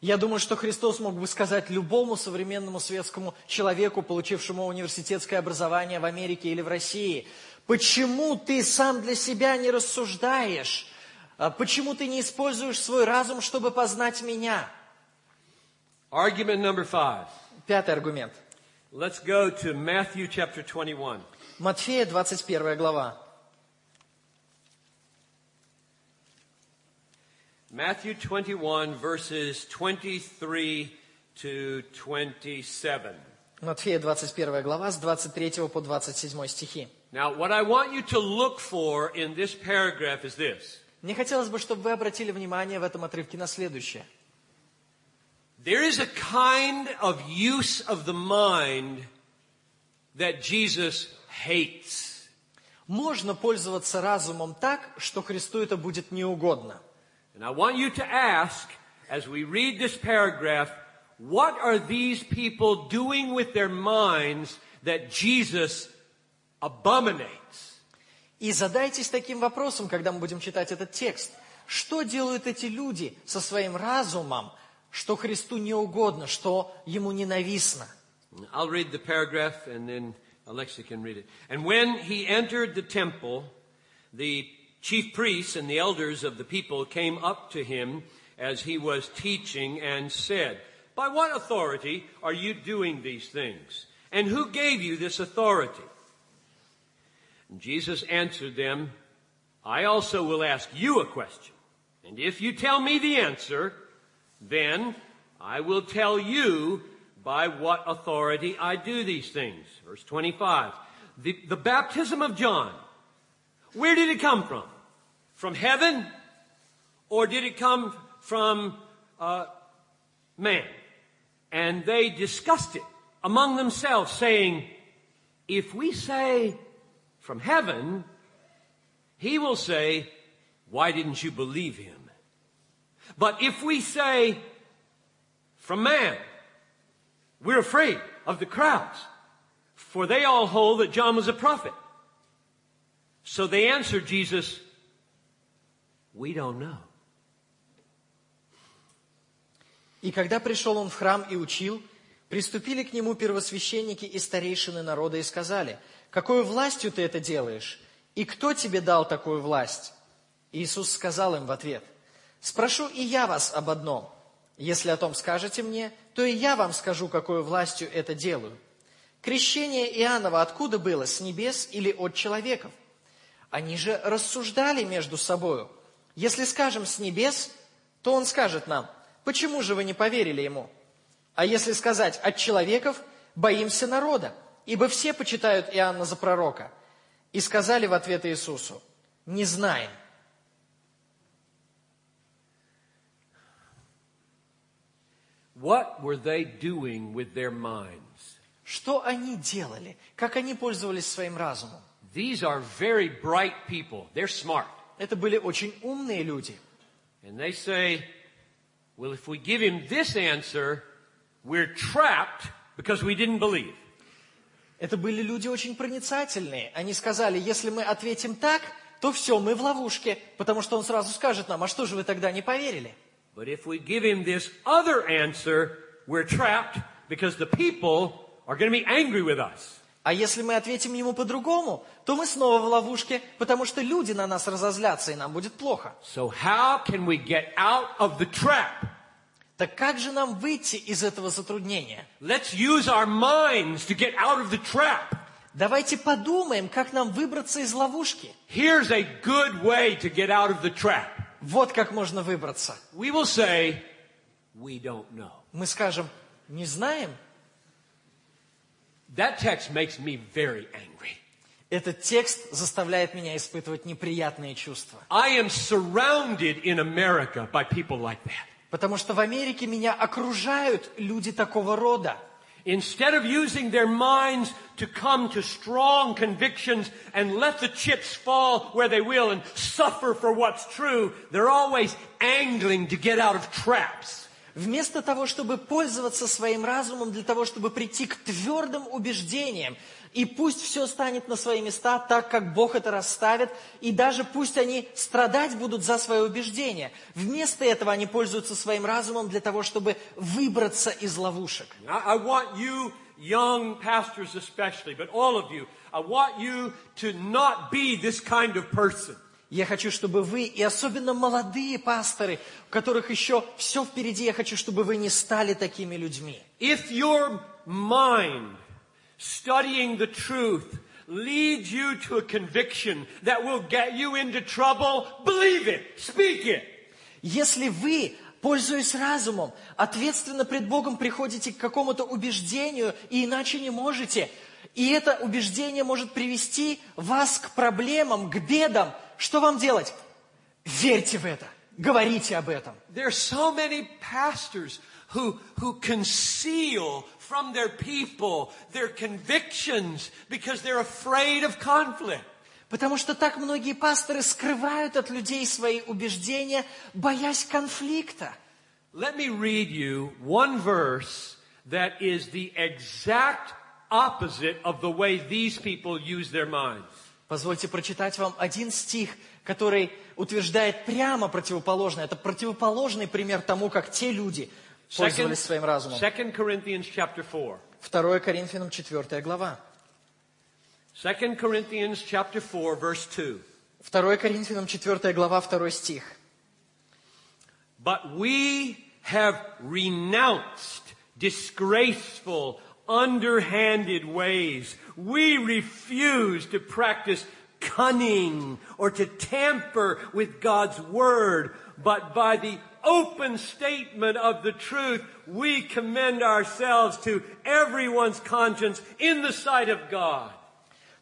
Я думаю, что Христос мог бы сказать любому современному светскому человеку, получившему университетское образование в Америке или в России, почему ты сам для себя не рассуждаешь? А Почему ты не используешь свой разум, чтобы познать меня? Argument number five. Пятый аргумент. Let's go to Matthew chapter 21. Матфея, 21 глава. Matthew 21 verses 23 to 27. Матфея, 21 глава, с 23 по 27 стихи. Now, what I want you to look for in this paragraph is this. Мне хотелось бы, чтобы вы обратили внимание в этом отрывке на следующее. There is a kind of use of the mind that Jesus hates. Можно пользоваться разумом так, что Христу это будет неугодно. And I want you to ask, as we read this paragraph, what are these people doing with their minds that Jesus abominates? И задайтесь таким вопросом, когда мы будем читать этот текст. Что делают эти люди со своим разумом, что Христу не угодно, что Ему ненавистно? I'll read the paragraph and then Alexa can read it. And when he entered the temple, the chief priests and the elders of the people came up to him as he was teaching and said, By what authority are you doing these things? And who gave you this authority? And Jesus answered them, I also will ask you a question. And if you tell me the answer, then I will tell you by what authority I do these things. Verse 25. The, the baptism of John, where did it come from? From heaven? Or did it come from uh, man? And they discussed it among themselves, saying, If we say from heaven, he will say, Why didn't you believe him? But if we say from man, we're afraid of the crowds, for they all hold that John was a prophet. So they answered Jesus, We don't know. И когда пришел он в храм и учил, приступили к нему первосвященники и старейшины народа и сказали, «Какой властью ты это делаешь? И кто тебе дал такую власть?» Иисус сказал им в ответ, «Спрошу и я вас об одном. Если о том скажете мне, то и я вам скажу, какой властью это делаю. Крещение Иоаннова откуда было, с небес или от человеков?» Они же рассуждали между собою. Если скажем с небес, то он скажет нам, почему же вы не поверили ему? А если сказать от человеков, боимся народа, ибо все почитают Иоанна за пророка. И сказали в ответ Иисусу, не знаем. What were they doing with their minds? Что они делали? Как они пользовались своим разумом? These are very bright people. They're smart. Это были очень умные люди. And they say, well, if we give him this answer, we're trapped because we didn't believe. Это были люди очень проницательные. Они сказали, если мы ответим так, то все, мы в ловушке, потому что он сразу скажет нам, а что же вы тогда не поверили? But if we give him this other answer, we're trapped because the people are going to be angry with us. А если мы ответим ему по-другому, то мы снова в ловушке, потому что люди на нас разозлятся, и нам будет плохо. So how can we get out of the trap? Так как же нам выйти из этого затруднения? Let's use our minds to get out of the trap. Давайте подумаем, как нам выбраться из ловушки. Here's a good way to get out of the trap. Вот как можно выбраться. We will say, we don't know. Мы скажем, не знаем. That text makes me very angry. Этот текст заставляет меня испытывать неприятные чувства. I am surrounded in America by people like that. Потому что в Америке меня окружают люди такого рода. Instead of using their minds to come to strong convictions and let the chips fall where they will and suffer for what's true, they're always angling to get out of traps. Вместо того, чтобы пользоваться своим разумом для того, чтобы прийти к твердым убеждениям, и пусть все станет на свои места так, как Бог это расставит, и даже пусть они страдать будут за свое убеждение. Вместо этого они пользуются своим разумом для того, чтобы выбраться из ловушек. I want you, young pastors especially, but all of you, I want you to not be this kind of person. Я хочу, чтобы вы, и особенно молодые пасторы, у которых еще все впереди, я хочу, чтобы вы не стали такими людьми. If your mind, studying the truth, leads you to a conviction that will get you into trouble, believe it, speak it. Если вы, пользуясь разумом, ответственно пред Богом приходите к какому-то убеждению, и иначе не можете, и это убеждение может привести вас к проблемам, к бедам, что вам делать? Верьте в это, говорите об этом. There are so many pastors who, who conceal from their people their convictions because they're afraid of conflict. Потому что так многие пасторы скрывают от людей свои убеждения, боясь конфликта. Let me read you one verse that is the exact opposite of the way these people use their minds. Позвольте прочитать вам один стих, который утверждает прямо противоположное. Это противоположный пример тому, как те люди пользовались своим разумом. 2 Corinthians chapter 4. 2 Коринфянам 4 глава. 2 Corinthians chapter 4 verse 2. 2 Коринфянам 4 глава, 2 стих. But we have renounced disgraceful, underhanded ways. We refuse to practice cunning or to tamper with God's word, but by the open statement of the truth, we commend ourselves to everyone's conscience in the sight of God.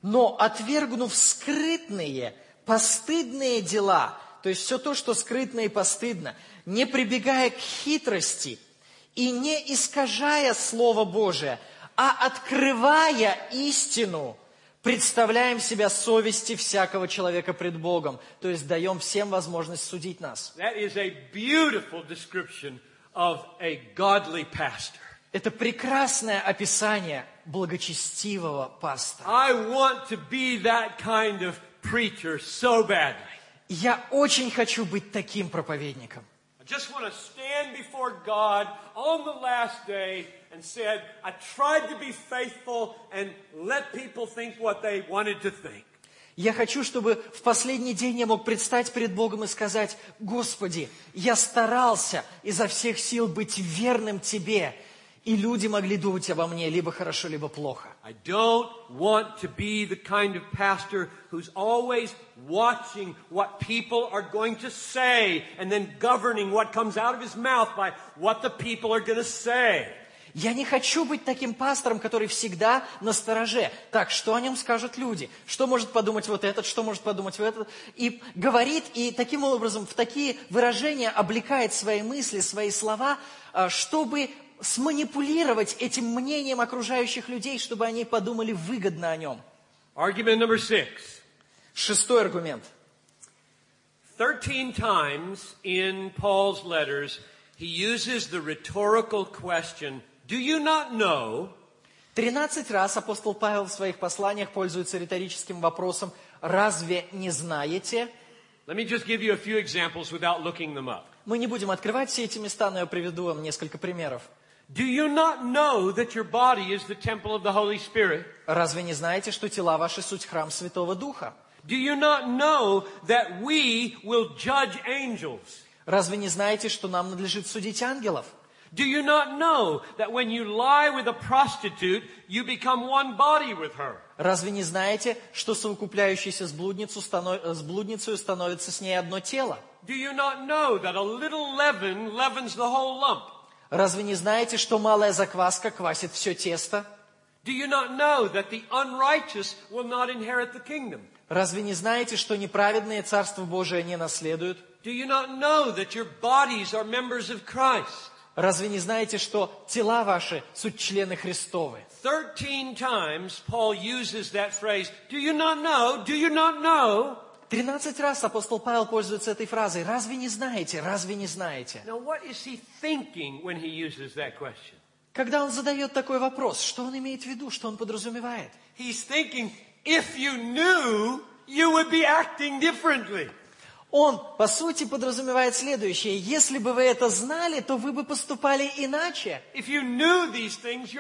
Но отвергнув скрытные, постыдные дела, то есть все то, что скрытно и постыдно, не прибегая к хитрости и не искажая Слово Божие, а открывая истину, представляем себя совести всякого человека пред Богом, то есть даем всем возможность судить нас. Это прекрасное описание благочестивого пастора. Kind of so. Я очень хочу быть таким проповедником. I just want to stand before God on the last day and said, I tried to be faithful and let people think what they wanted to think. Я хочу, чтобы в последний день я мог предстать перед Богом и сказать, Господи, я старался изо всех сил быть верным Тебе, И люди могли думать обо мне либо хорошо, либо плохо. I don't want to be the kind of pastor who's always watching what people are going to say and then governing what comes out of his mouth by what the people are going to say. Я не хочу быть таким пастором, который всегда на стороже. Так, что о нем скажут люди? Что может подумать вот этот, что может подумать вот этот? И говорит, и таким образом в такие выражения облекает свои мысли, свои слова, а, чтобы сманипулировать этим мнением окружающих людей, чтобы они подумали выгодно о нем. Argument number six. Шестой аргумент. Thirteen times in Paul's letters, he uses the rhetorical question, Do you not know? Тринадцать раз апостол Павел в своих посланиях пользуется риторическим вопросом «Разве не знаете?» Let me just give you a few examples without looking them up. Мы не будем открывать все эти места, но я приведу вам несколько примеров. Do you not know that your body is the temple of the Holy Spirit? Разве не знаете, что тела ваши суть храм Святого Духа? Do you not know that we will judge angels? Разве не знаете, что нам надлежит судить ангелов? Do you not know that when you lie with a prostitute, you become one body with her? Разве не знаете, что совокупляющийся с, блудницу станов... с блудницей становится с ней одно тело? Do you not know that a little leaven leavens the whole lump? Разве не знаете, что малая закваска квасит все тесто? Do you not know that the unrighteous will not inherit the kingdom? Разве не знаете, что неправедные Царство Божие не наследуют? Do you not know that your bodies are members of Christ? Разве не знаете, что тела ваши суть члены Христовы? Тринадцать раз апостол Павел пользуется этой фразой. Разве не знаете? Разве не знаете? Now what is he thinking when he uses that question? Когда он задает такой вопрос, что он имеет в виду, что он подразумевает? He's thinking, if you knew, you would be acting differently. Он, по сути, подразумевает следующее. Если бы вы это знали, то вы бы поступали иначе. Things.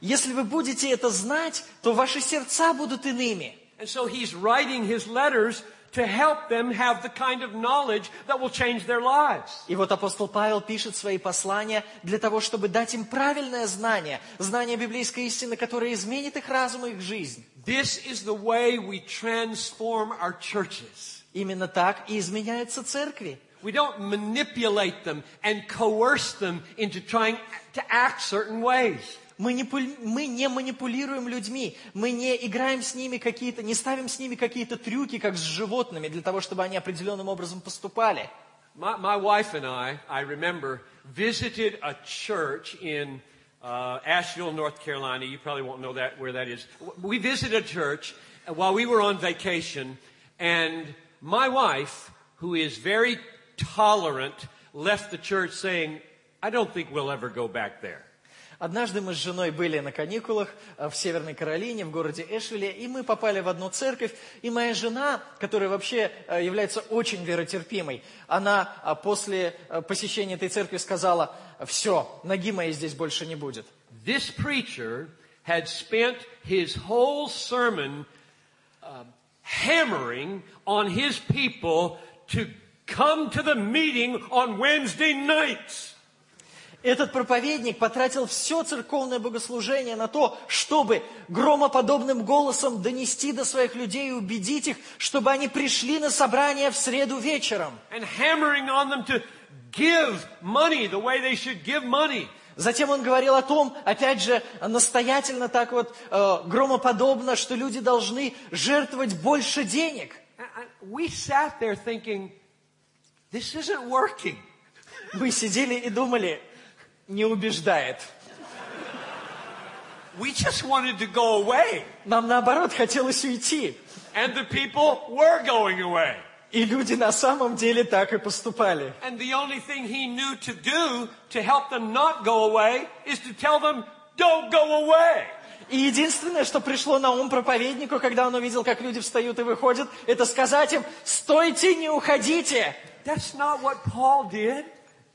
Если вы будете это знать, то ваши сердца будут иными. So kind of. И вот апостол Павел пишет свои послания для того, чтобы дать им правильное знание, знание библейской истины, которое изменит их разум и их жизнь. This is the way we transform our churches. Именно так и изменяются церкви. We don't manipulate them and coerce them into trying to act certain ways. Мы не, пуль- мы не манипулируем людьми, мы не играем с ними какие-то, не ставим с ними какие-то трюки, как с животными, для того, чтобы они определенным образом поступали. My, my wife and I, I remember, visited a church in uh, Asheville, North Carolina. You probably won't know that where that is. We visited a church while we were on vacation, and my wife, who is very tolerant, left the church saying, "I don't think we'll ever go back there." Однажды мы с женой были на каникулах э, в Северной Каролине, в городе Эшвилле, и мы попали в одну церковь, и моя жена, которая вообще э, является очень веротерпимой, она э, после посещения этой церкви сказала, все, ноги моей здесь больше не будет. This preacher had spent his whole sermon um, hammering on his people to come to the meeting on Wednesday nights. Этот проповедник потратил все церковное богослужение на то, чтобы громоподобным голосом донести до своих людей и убедить их, чтобы они пришли на собрание в среду вечером. and hammering on them to give money the way they should give money. Затем он говорил о том, опять же, настоятельно так вот, э, громоподобно, что люди должны жертвовать больше денег. Thinking. Мы сидели и думали, не убеждает. We just wanted to go away. Нам наоборот хотелось уйти. And the people were going away. И люди на самом деле так и поступали. И единственное, что пришло на ум проповеднику, когда он увидел, как люди встают и выходят, это сказать им, стойте, не уходите. That's not what Paul did.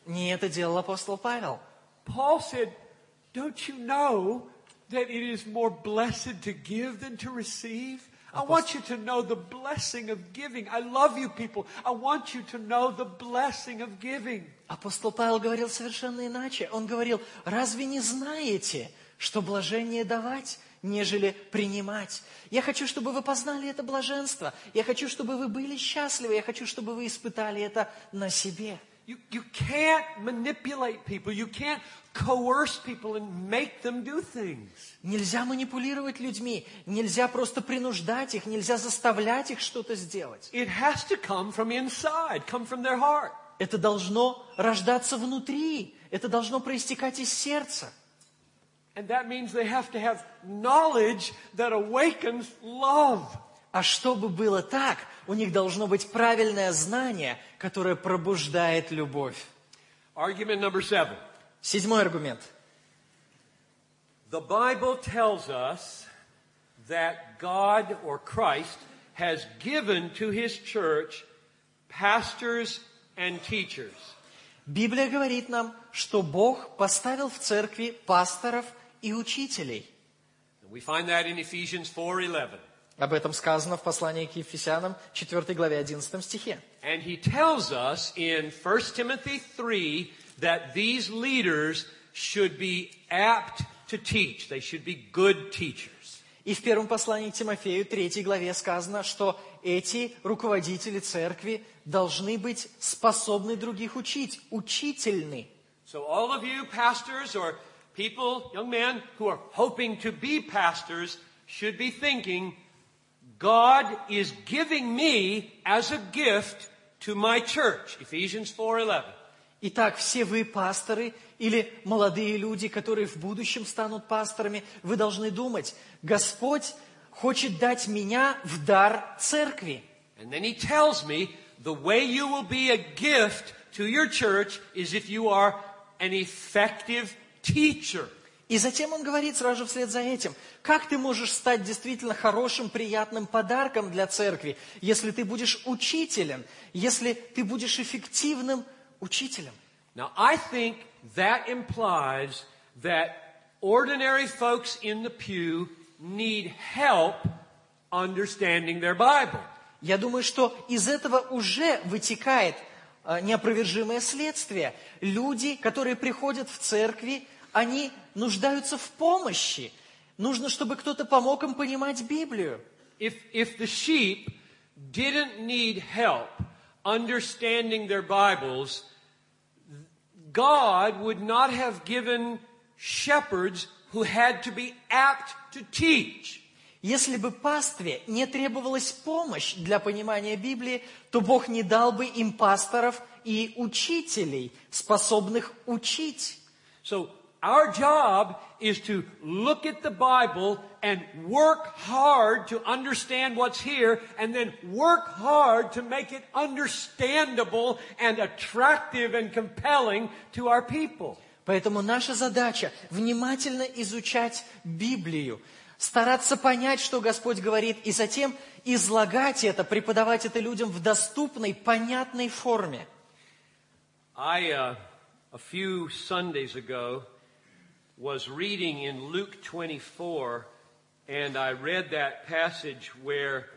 Не это делал апостол Павел. Paul said, don't you know that it is more blessed to give than to receive? I want you to know the blessing of giving. I love you people. I want you to know the blessing of giving. Апостол Павел говорил совершенно иначе. Он говорил, разве не знаете, что блажение давать, нежели принимать? Я хочу, чтобы вы познали это блаженство. Я хочу, чтобы вы были счастливы. Я хочу, чтобы вы испытали это на себе. You, you can't manipulate people. You can't coerce people and make them do things. Нельзя манипулировать людьми, нельзя просто принуждать их, нельзя заставлять их что-то сделать. It has to come from inside, come from their heart. Это должно рождаться внутри, это должно проистекать из сердца. And that means they have to have knowledge that awakens love. А чтобы было так, у них должно быть правильное знание, которое пробуждает любовь. Argument number seven. Седьмой аргумент. The Bible tells us that God or Christ has given to his church pastors and teachers. Библия говорит нам, что Бог поставил в церкви пасторов и учителей. We find that in Ephesians 4:11. Об этом сказано в послании к Ефесянам, 4 главе 11 стихе. And he tells us in 1 Timothy 3 that these leaders should be apt to teach. They should be good teachers. И в первом послании к Тимофею, 3 главе сказано, что эти руководители церкви должны быть способны других учить, учительны. So all of you pastors or people, young men who are hoping to be pastors should be thinking, God is giving me as a gift to my church. Ephesians 4:11. Итак, все вы пасторы или молодые люди, которые в будущем станут пасторами, вы должны думать, Господь хочет дать меня в дар церкви. And then he tells me the way you will be a gift to your church is if you are an effective teacher. И затем он говорит сразу же вслед за этим, как ты можешь стать действительно хорошим, приятным подарком для церкви, если ты будешь учителем, если ты будешь эффективным учителем. Now, I think that implies that ordinary folks in the pew need help understanding their Bible. Я думаю, что из этого уже вытекает э, неопровержимое следствие. Люди, которые приходят в церкви, они нуждаются в помощи. Нужно, чтобы кто-то помог им понимать Библию. If, if the sheep didn't need help understanding their Bibles, God would not have given shepherds who had to be apt to teach. Если бы пастве не требовалась помощь для понимания Библии, то Бог не дал бы им пасторов и учителей, способных учить. So our job is to look at the Bible and work hard to understand what's here and then work hard to make it understandable and attractive and compelling to our people. Поэтому наша задача внимательно изучать Библию, стараться понять, что Господь говорит, и затем излагать это, преподавать это людям в доступной, понятной форме. I, uh, a few Sundays ago, was reading in Luke 24, and I read that passage where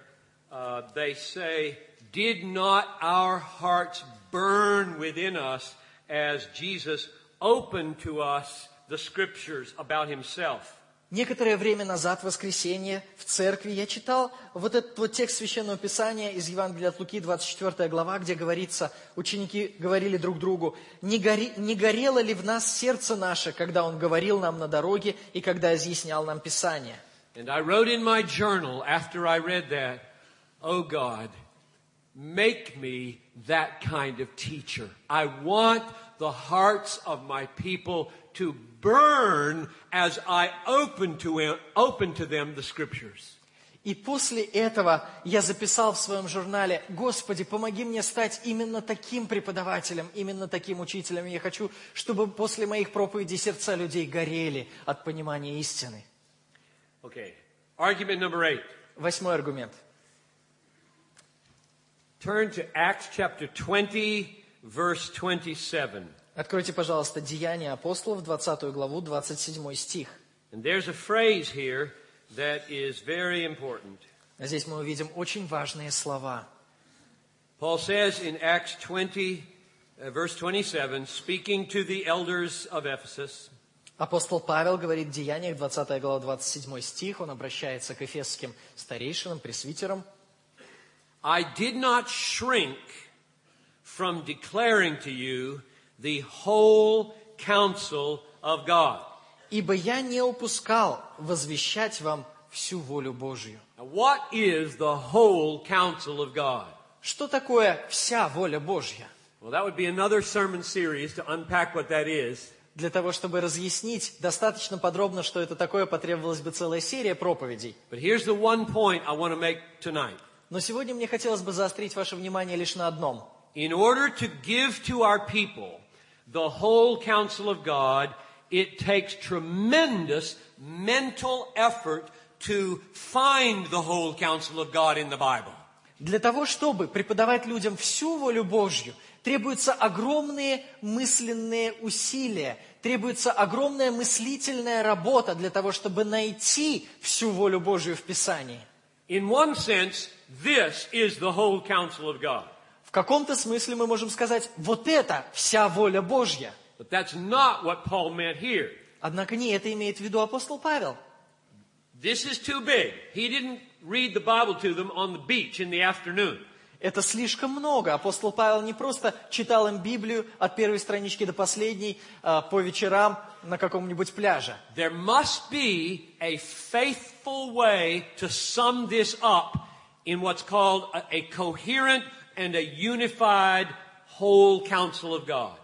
uh, they say, Did not our hearts burn within us as Jesus opened to us the scriptures about himself? Некоторое время назад, в воскресенье, в церкви, я читал вот этот вот текст Священного Писания из Евангелия от Луки, 24 глава, где говорится, ученики говорили друг другу, не, гори, не горело ли в нас сердце наше, когда Он говорил нам на дороге и когда изъяснял нам Писание? And I wrote in my journal after I read that, Oh God, make me that kind of teacher. I want the hearts of my people to burn as I open to, open to them the scriptures. И после этого я записал в своем журнале, Господи, помоги мне стать именно таким преподавателем, именно таким учителем. Я хочу, чтобы после моих проповедей сердца людей горели от понимания истины. Okay. Argument number eight. Восьмой аргумент. Turn to Acts chapter 20, verse 27. Откройте, пожалуйста, Деяния апостолов, 20 главу, 27 стих. And there's a phrase here that is very important. Здесь мы увидим очень важные слова. Paul says in Acts 20, uh, verse 27, speaking to the elders of Ephesus, Апостол Павел говорит в Деяниях, 20 глава, 27 стих, он обращается к эфесским старейшинам, пресвитерам. I did not shrink from declaring to you the whole counsel of God. «Ибо я не упускал возвещать вам всю волю Божью». What is the whole counsel of God? Что такое вся воля Божья? Well, that would be another sermon series to unpack what that is. Для того, чтобы разъяснить достаточно подробно, что это такое, потребовалась бы целая серия проповедей. But here's the one point I want to make tonight. Но сегодня мне хотелось бы заострить ваше внимание лишь на одном. In order to give to our people the whole counsel of God, it takes tremendous mental effort to find the whole counsel of God in the Bible. Для того, чтобы преподавать людям всю волю Божью, требуются огромные мысленные усилия, требуется огромная мыслительная работа для того, чтобы найти всю волю Божью в Писании. In one sense, this is the whole counsel of God. В каком-то смысле мы можем сказать, вот это вся воля Божья. But that's not what Paul meant here. Однако не это имеет в виду апостол Павел. This is too big. He didn't read the Bible to them on the beach in the afternoon. Это слишком много. Апостол Павел не просто читал им Библию от первой странички до последней а, по вечерам на каком-нибудь пляже. There must be a faithful way to sum this up in what's called a, a coherent and a unified whole counsel of God.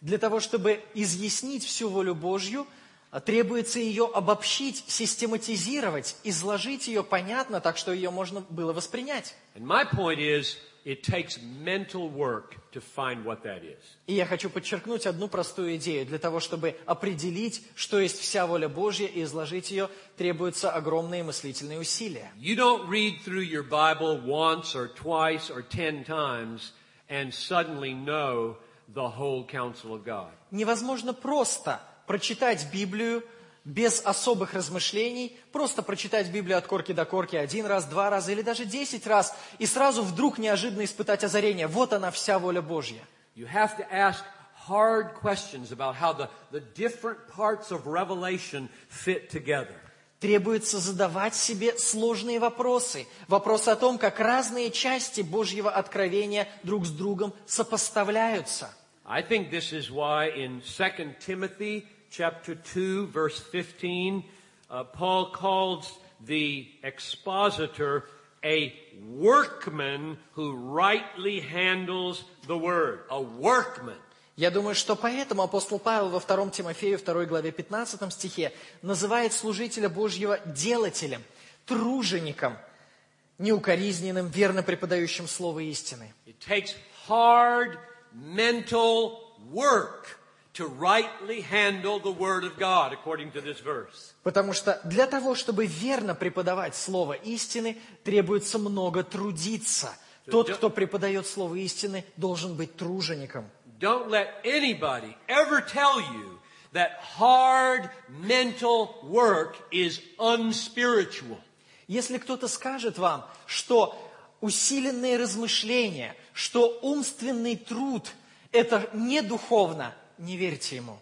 Для того, чтобы изъяснить всю волю Божью, а, требуется ее обобщить, систематизировать, изложить ее понятно, так что ее можно было воспринять. And my point is, it takes mental work to find what that is. И я хочу подчеркнуть одну простую идею. Для того, чтобы определить, что есть вся воля Божья и изложить ее, требуются огромные мыслительные усилия. You don't read through your Bible once or twice or ten times and suddenly know the whole counsel of God. Невозможно просто прочитать Библию без особых размышлений, просто прочитать Библию от корки до корки один раз, два раза или даже десять раз, и сразу вдруг неожиданно испытать озарение. Вот она вся воля Божья. You have to ask hard questions about how the, the different parts of Revelation fit together. Требуется задавать себе сложные вопросы. Вопросы о том, как разные части Божьего откровения друг с другом сопоставляются. I think this is why in 2 Timothy chapter 2 verse 15, uh, Paul calls the expositor a workman who rightly handles the word. A workman. Я думаю, что поэтому апостол Павел во 2 Тимофею 2 главе 15 стихе называет служителя Божьего делателем, тружеником, неукоризненным, верно преподающим слово истины. It takes hard mental work to rightly handle the word of God according to this verse. Потому что для того, чтобы верно преподавать слово истины, требуется много трудиться. Тот, кто преподает слово истины, должен быть тружеником. Don't let anybody ever tell you that hard mental work is unspiritual. Если кто-то скажет вам, что усиленные размышления, что умственный труд – это не духовно, не верьте ему.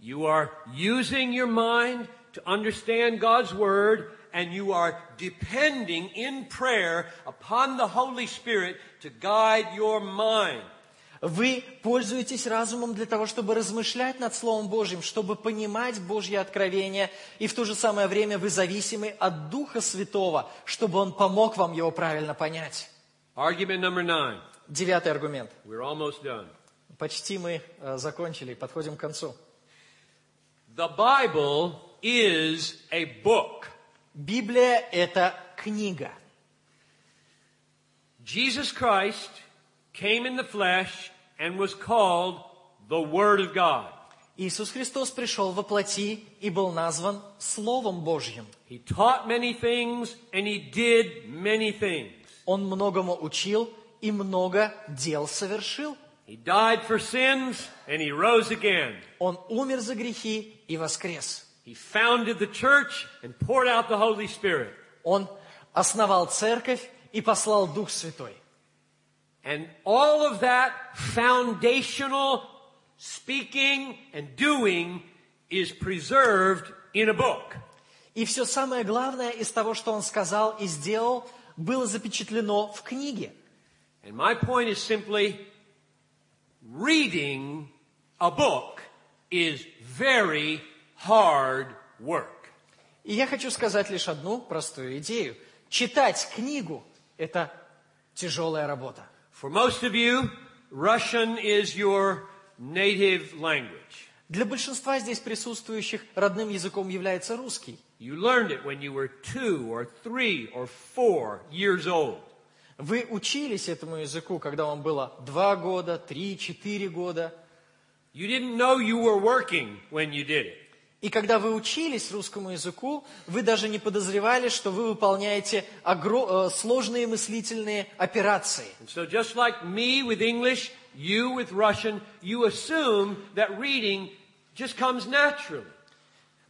You are using your mind to understand God's Word, and you are depending in prayer upon the Holy Spirit to guide your mind. Вы пользуетесь разумом для того, чтобы размышлять над Словом Божьим, чтобы понимать Божье откровение, и в то же самое время вы зависимы от Духа Святого, чтобы Он помог вам его правильно понять. Девятый аргумент. Почти мы э, закончили, подходим к концу. The Bible is a book. Библия – это книга. Jesus Christ came in the flesh and was called the Word of God. Иисус Христос пришел во плоти и был назван Словом Божьим. He taught many things and he did many things. Он многому учил и много дел совершил. He died for sins and he rose again. Он умер за грехи и воскрес. He founded the church and poured out the Holy Spirit. Он основал церковь и послал Дух Святой. And all of that foundational speaking and doing is preserved in a book. И все самое главное из того, что он сказал и сделал, было запечатлено в книге. And my point is simply reading a book is very hard work. И я хочу сказать лишь одну простую идею. Читать книгу – это тяжелая работа. For most of you, Russian is your native language. Для большинства здесь присутствующих родным языком является русский. You learned it when you were two or three or four years old. Вы учились этому языку, когда вам было два года, три, четыре года. You didn't know you were working when you did it. И когда вы учились русскому языку, вы даже не подозревали, что вы выполняете огро- э, сложные мыслительные операции. And so just like me with English, you with Russian, you assume that reading just comes naturally.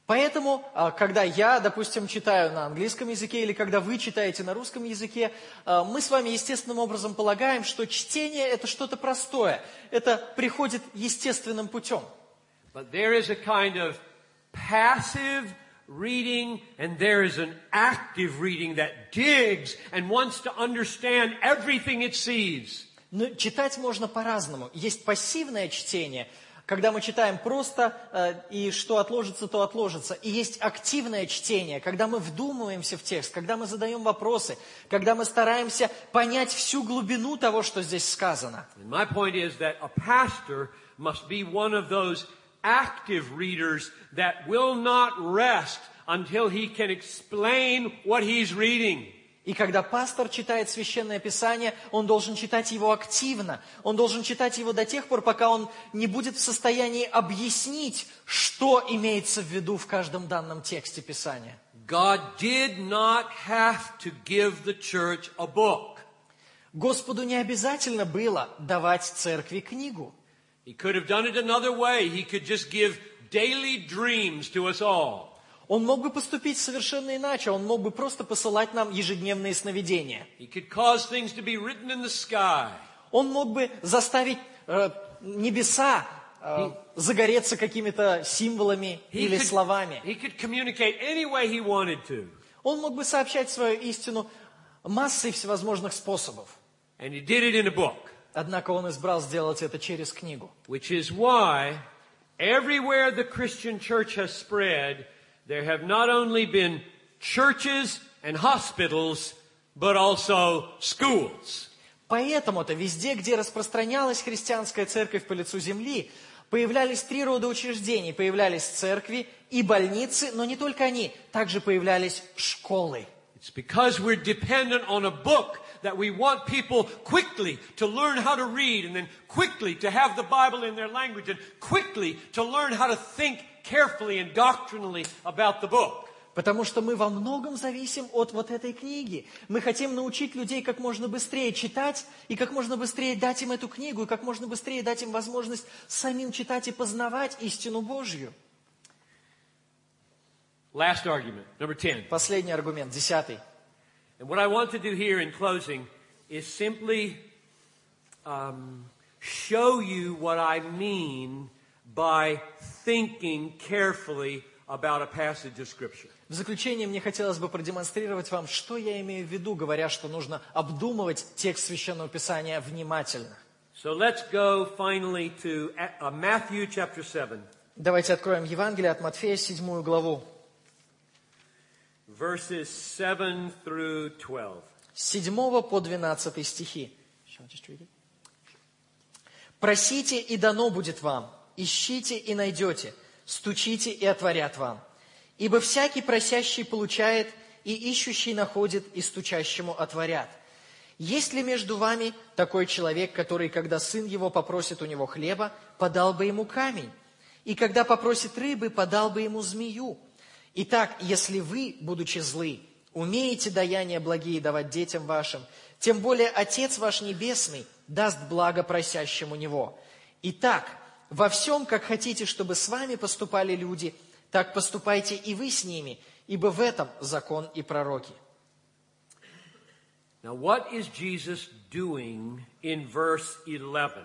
Поэтому, а, когда я, допустим, читаю на английском языке или когда вы читаете на русском языке, а, мы с вами естественным образом полагаем, что чтение – это что-то простое, это приходит естественным путем. But there is a kind of passive reading and there is an active reading that digs and wants to understand everything it sees. Но читать можно по-разному. Есть пассивное чтение, когда мы читаем просто, э, и что отложится, то отложится. И есть активное чтение, когда мы вдумываемся в текст, когда мы задаем вопросы, когда мы стараемся понять всю глубину того, что здесь сказано. Until he can explain what he's reading. И когда пастор читает Священное Писание, он должен читать его активно. Он должен читать его до тех пор, пока он не будет в состоянии объяснить, что имеется в виду в каждом данном тексте Писания. God did not have to give the church a book. Господу не обязательно было давать церкви книгу. He could have done it another way. He could just give daily dreams to us all. Он мог бы поступить совершенно иначе. Он мог бы просто посылать нам ежедневные сновидения. Он мог бы заставить э, небеса э, загореться какими-то символами He или could, словами. he could communicate any way he wanted to. Он мог бы сообщать свою истину массой всевозможных способов. And he did it in a book. Однако он избрал сделать это через книгу. Which is why everywhere the Christian church has spread, there have not only been churches and hospitals, but also schools. Поэтому-то везде, где распространялась христианская церковь по лицу земли, появлялись три рода учреждений. Появлялись церкви и больницы, но не только они. Также появлялись школы. It's because we're dependent on a book that we want people quickly to learn how to read and then quickly to have the Bible in their language and quickly to learn how to think carefully and doctrinally about the book. Потому что мы во многом зависим от вот этой книги. Мы хотим научить людей как можно быстрее читать, и как можно быстрее дать им эту книгу, и как можно быстрее дать им возможность самим читать и познавать истину Божью. Last argument, number 10. Последний аргумент, десятый. And what I want to do here in closing is simply um, show you what I mean by thinking carefully about a passage of Scripture. В заключение мне хотелось бы продемонстрировать вам, что я имею в виду, говоря, что нужно обдумывать текст Священного Писания внимательно. So let's go finally to uh, Matthew chapter 7, Давайте откроем Евангелие от Матфея, седьмую главу, verses 7 through 12. с 7 по 12 стихи. «Просите, и дано будет вам, ищите, и найдете, стучите, и отворят вам. Ибо всякий просящий получает, и ищущий находит, и стучащему отворят. Есть ли между вами такой человек, который, когда сын его попросит у него хлеба, подал бы ему камень? И когда попросит рыбы, подал бы ему змею? Итак, если вы, будучи злы, умеете даяния благие давать детям вашим, тем более Отец ваш Небесный даст благо просящему Него. Итак, во всем, как хотите, чтобы с вами поступали люди, так поступайте и вы с ними, ибо в этом закон и пророки. Now, what is Jesus doing in verse 11?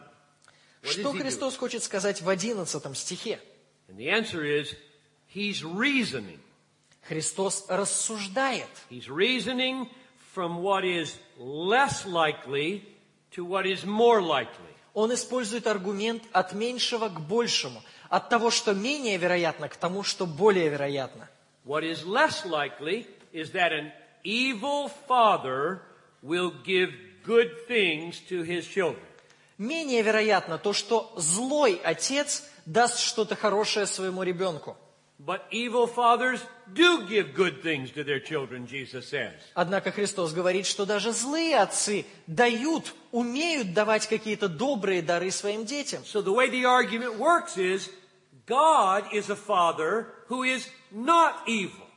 What is Что? Христос хочет сказать в 11 стихе? And the answer is, he's reasoning. Христос рассуждает. He's reasoning from what is less likely to what is more likely. Он использует аргумент от меньшего к большему, от того, что менее вероятно, к тому, что более вероятно. What is less likely is that an evil father will give good things to his children. Менее вероятно то, что злой отец даст что-то хорошее своему ребенку. But evil fathers do give good things to their children, Jesus says. Однако Христос говорит, что даже злые отцы дают, умеют давать какие-то добрые дары своим детям. So the way the argument works is God is a father who is not evil.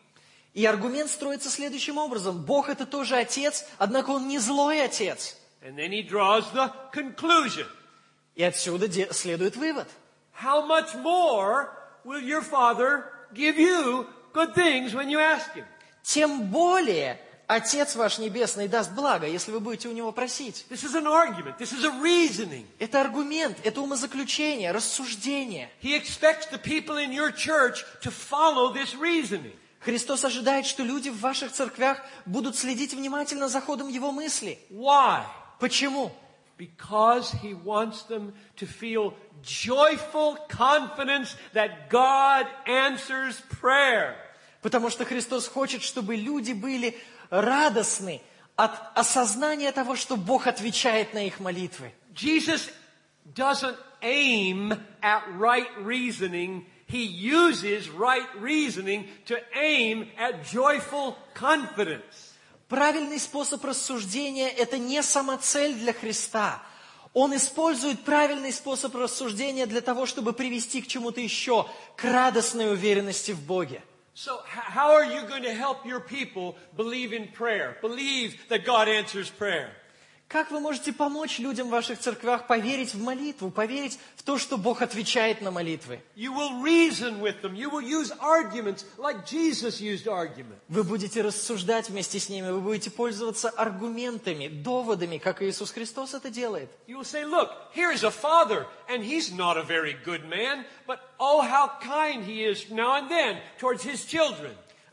И аргумент строится следующим образом. Бог это тоже отец, однако он не злой отец. And then he draws the conclusion. И отсюда следует вывод. How much more will your father give you good things when you ask him? Тем более Отец ваш Небесный даст благо, если вы будете у Него просить. This is an argument. This is a reasoning. Это аргумент, это умозаключение, рассуждение. He expects the people in your church to follow this reasoning. Христос ожидает, что люди в ваших церквях будут следить внимательно за ходом Его мысли. Why? Почему? Because he wants them to feel joyful confidence that God answers prayer. Потому что Христос хочет, чтобы люди были радостны от осознания того, что Бог отвечает на их молитвы. Jesus doesn't aim at right reasoning. He uses right reasoning to aim at joyful confidence. Правильный способ рассуждения – это не самоцель для Христа. Он использует правильный способ рассуждения для того, чтобы привести к чему-то еще, к радостной уверенности в Боге. So how are you going to help your people believe in prayer? Believe that God answers prayer? Как вы можете помочь людям в ваших церквях поверить в молитву, поверить в то, что Бог отвечает на молитвы? Вы будете рассуждать вместе с ними, вы будете пользоваться аргументами, доводами, как Иисус Христос это делает. You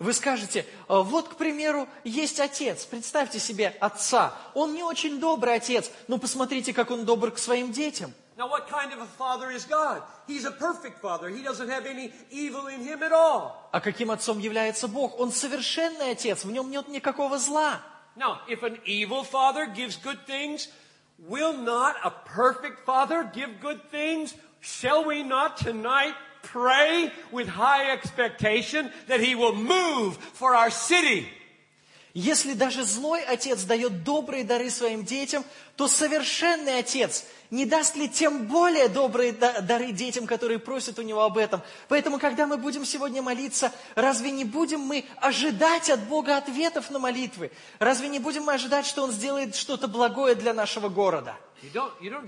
oh. Вы скажете, «А вот, к примеру, есть отец, представьте себе отца. Он не очень добрый отец, но посмотрите, как он добр к своим детям. Now, what kind of a father is God? He's a perfect father. He doesn't have any evil in him at all. А каким отцом является Бог? Он совершенный отец, в нем нет никакого зла. Now, if an evil father gives good things, will not a perfect father give good things? Shall we not tonight pray with high expectation that he will move for our city? Если даже злой отец дает добрые дары своим детям, то совершенный отец не даст ли тем более добрые да- дары детям, которые просят у него об этом? Поэтому, когда мы будем сегодня молиться, разве не будем мы ожидать от Бога ответов на молитвы? Разве не будем мы ожидать, что Он сделает что-то благое для нашего города? You don't, you don't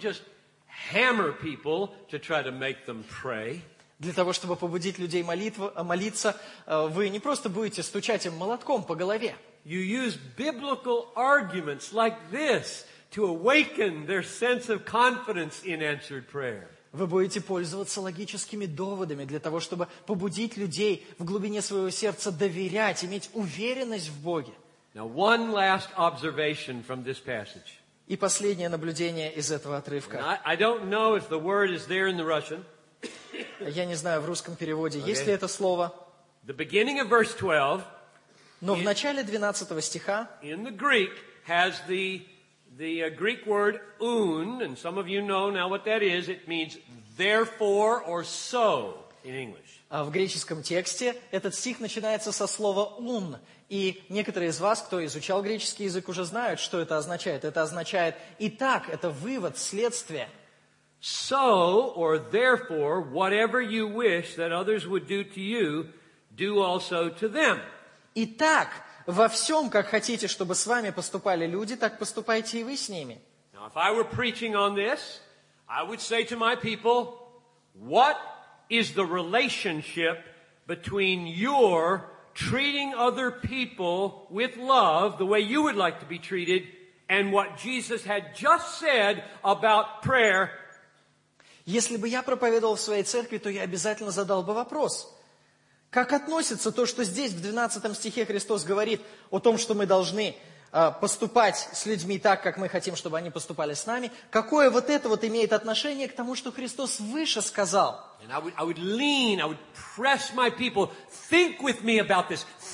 Для того, чтобы побудить людей молитву, молиться, э, вы не просто будете стучать им молотком по голове. You use biblical arguments like this to awaken their sense of confidence in answered prayer. Вы будете пользоваться логическими доводами для того, чтобы побудить людей в глубине своего сердца доверять, иметь уверенность в Боге. Now, one last observation from this passage. И последнее наблюдение из этого отрывка. I, I don't know if the word is there in the Russian. Я не знаю в русском переводе, есть ли это слово, The beginning of verse 12 но в начале 12 стиха in the Greek has the, the uh, Greek word un, and some of you know now what that is. It means therefore or so in English. а в греческом тексте этот стих начинается со слова «ун». И некоторые из вас, кто изучал греческий язык, уже знают, что это означает. Это означает «итак», это вывод, следствие. So or therefore, whatever you wish that others would do to you, do also to them. Итак, во всем, как хотите, чтобы с вами поступали люди, так поступайте и вы с ними. Now, if I were preaching on this, I would say to my people, what is the relationship between your treating other people with love, the way you would like to be treated, and what Jesus had just said about prayer, Если бы я проповедовал в своей церкви, то я обязательно задал бы вопрос. Как относится то, что здесь в 12 стихе Христос говорит о том, что мы должны а, поступать с людьми так, как мы хотим, чтобы они поступали с нами? Какое вот это вот имеет отношение к тому, что Христос выше сказал?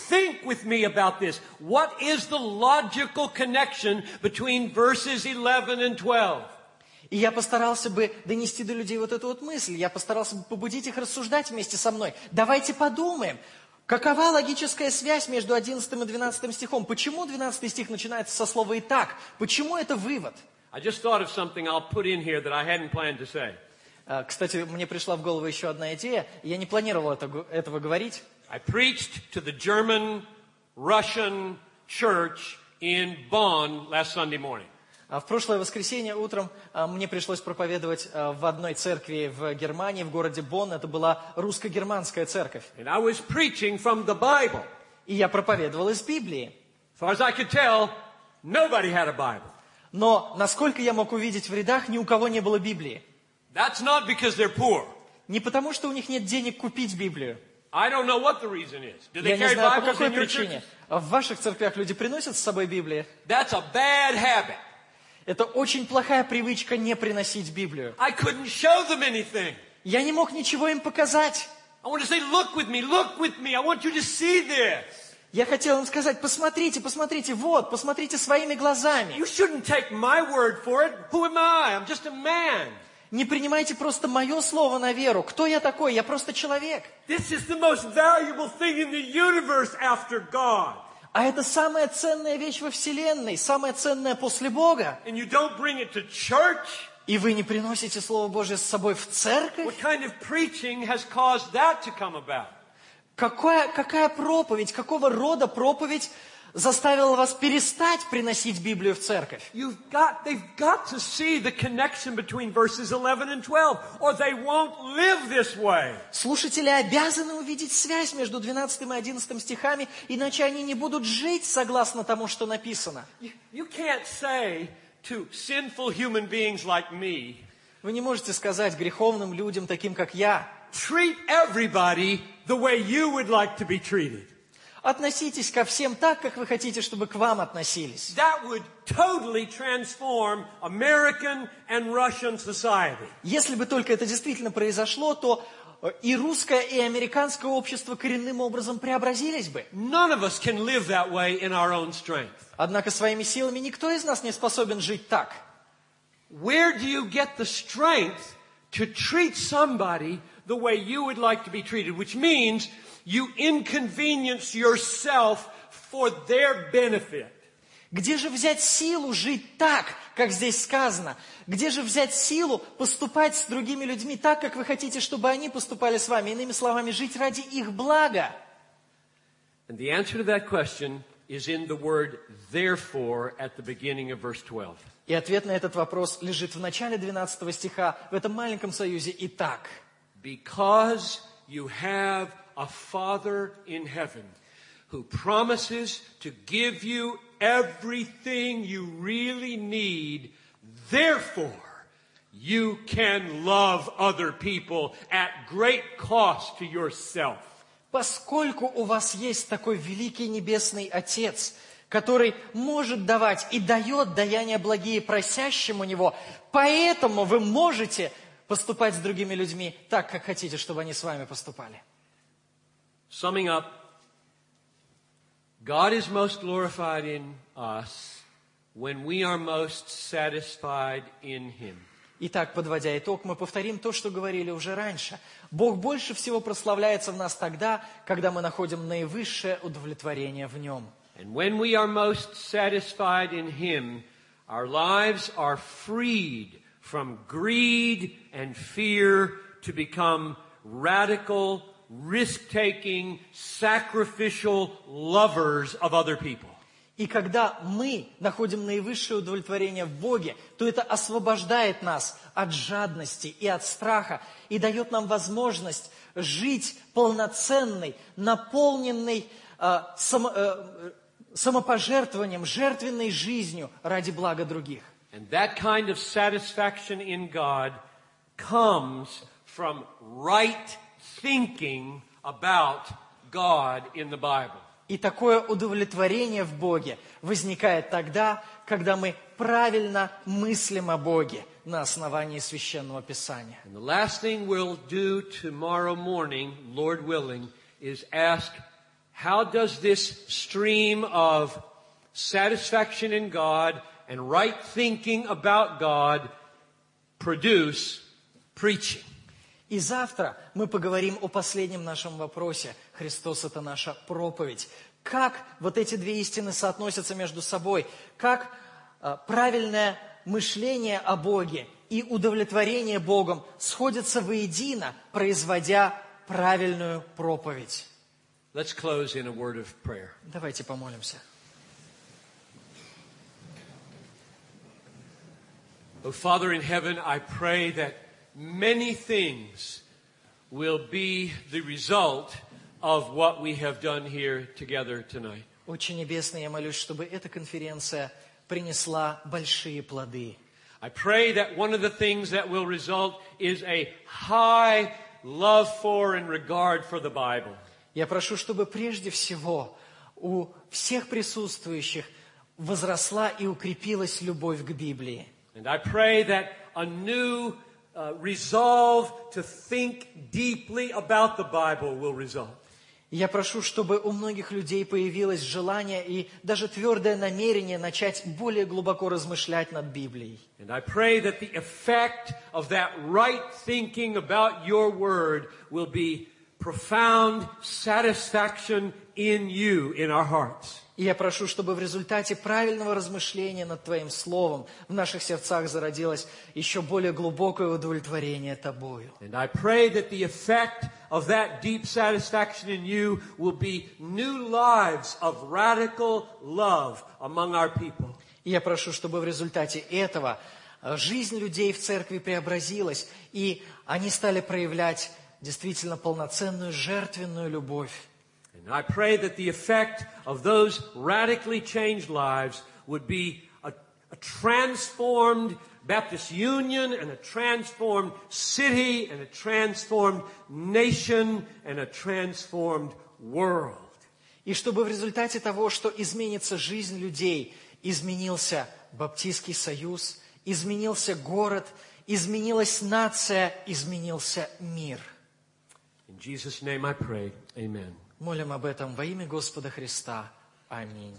think with me about this. What is the logical connection between verses 11 and 12? И я постарался бы донести до людей вот эту вот мысль. Я постарался бы побудить их рассуждать вместе со мной. Давайте подумаем, какова логическая связь между 11 и 12 стихом? Почему 12 стих начинается со слова «итак»? Почему это вывод? А, Кстати, мне пришла в голову еще одна идея. Я не планировал это этого говорить. I preached to the German Russian church in Bonn last Sunday morning. А В прошлое воскресенье утром а, мне пришлось проповедовать а, в одной церкви в Германии, в городе Бонн. Это была русско-германская церковь. I was preaching from the Bible. И я проповедовал из Библии. As I could tell, nobody had a Bible. Но, насколько я мог увидеть в рядах, ни у кого не было Библии. That's not because they're poor. Не потому, что у них нет денег купить Библию. I don't know what the reason is. Do they Я не знаю, по какой причине. В ваших церквях люди приносят с собой Библии. That's a bad habit. Это очень плохая привычка не приносить Библию. I couldn't show them anything. Я не мог ничего им показать. I want to say, look with me, look with me. I want you to see this. Я хотел им сказать, посмотрите, посмотрите, вот, посмотрите своими глазами. You shouldn't take my word for it. Who am I? I'm just a man. Не принимайте просто мое слово на веру. Кто я такой? Я просто человек. This is the most valuable thing in the universe after God. А это самая ценная вещь во Вселенной, самая ценная после Бога. And you don't bring it to church? И вы не приносите Слово Божье с собой в церковь? What kind of preaching has caused that to come about? Какая, какая проповедь, какого рода проповедь заставила вас перестать приносить Библию в церковь? You've got, they've got to see the connection between verses 11 and 12, or they won't live this way. Слушатели обязаны увидеть связь между 12 и 11 стихами, иначе они не будут жить согласно тому, что написано. You, you can't say to sinful human beings like me, Вы не можете сказать греховным людям, таким как я, treat everybody the way you would like to be treated. Относитесь ко всем так, как вы хотите, чтобы к вам относились. That would totally transform American and Russian society. Если бы только это действительно произошло, то э, и русское, и американское общество коренным образом преобразились бы. None of us can live that way in our own strength. Однако своими силами никто из нас не способен жить так. Where do you get the strength to treat somebody the way you would like to be treated? Which means you inconvenience yourself for their benefit. Где же взять силу жить так, как здесь сказано? Где же взять силу поступать с другими людьми так, как вы хотите, чтобы они поступали с вами? Иными словами, жить ради их блага. And the answer to that question is in the word therefore at the beginning of verse 12. И ответ на этот вопрос лежит в начале 12 стиха, в этом маленьком союзе «Итак». Because you have a Father in heaven who promises to give you everything you really need, therefore you can love other people at great cost to yourself. Поскольку у вас есть такой великий небесный Отец, который может давать и дает даяния благие просящему Него, поэтому вы можете поступать с другими людьми так, как хотите, чтобы они с вами поступали. Summing up, God is most glorified in us when we are most satisfied in Him. Итак, подводя итог, мы повторим то, что говорили уже раньше. Бог больше всего прославляется в нас тогда, когда мы находим наивысшее удовлетворение в Нем. And when we are most satisfied in Him, our lives are freed from greed and fear to become radical, risk-taking, sacrificial lovers of other people. И когда мы находим наивысшее удовлетворение в Боге, то это освобождает нас от жадности и от страха и дает нам возможность жить полноценной, наполненной, э, само- э, самопожертвованием, жертвенной жизнью ради блага других. And that kind of satisfaction in God comes from right thinking about God in the Bible. И такое удовлетворение в Боге возникает тогда, когда мы правильно мыслим о Боге на основании Священного Писания. And the last thing we'll do tomorrow morning, Lord willing, is ask, how does this stream of satisfaction in God and right thinking about God produce preaching? И завтра мы поговорим о последнем нашем вопросе. Христос – это наша проповедь. Как вот эти две истины соотносятся между собой? Как э, правильное мышление о Боге и удовлетворение Богом сходятся воедино, производя правильную проповедь? Let's close in a word of prayer. Давайте помолимся. Oh, Father in heaven, I pray that many things will be the result of what we have done here together tonight. Отче Небесный, я молюсь, чтобы эта конференция принесла большие плоды. I pray that one of the things that will result is a high love for and regard for the Bible. Я прошу, чтобы прежде всего у всех присутствующих возросла и укрепилась любовь к Библии. And I pray that a new uh, resolve to think deeply about the Bible will result. И Я прошу, чтобы у многих людей появилось желание и даже твердое намерение начать более глубоко размышлять над Библией. And I pray that the effect of that right thinking about your word will be profound satisfaction in you, in our hearts. И я прошу, чтобы в результате правильного размышления над Твоим Словом в наших сердцах зародилось еще более глубокое удовлетворение Тобою. И я прошу, чтобы в результате этого э, жизнь людей в церкви преобразилась, и они стали проявлять действительно полноценную жертвенную любовь. And I pray that the effect of those radically changed lives would be a, a transformed Baptist Union and a transformed city and a transformed nation and a transformed world. И чтобы в результате того, что изменится жизнь людей, изменился Баптистский союз, изменился город, изменилась нация, изменился мир. In Jesus' name I pray. Amen. Молим об этом во имя Господа Христа. Аминь.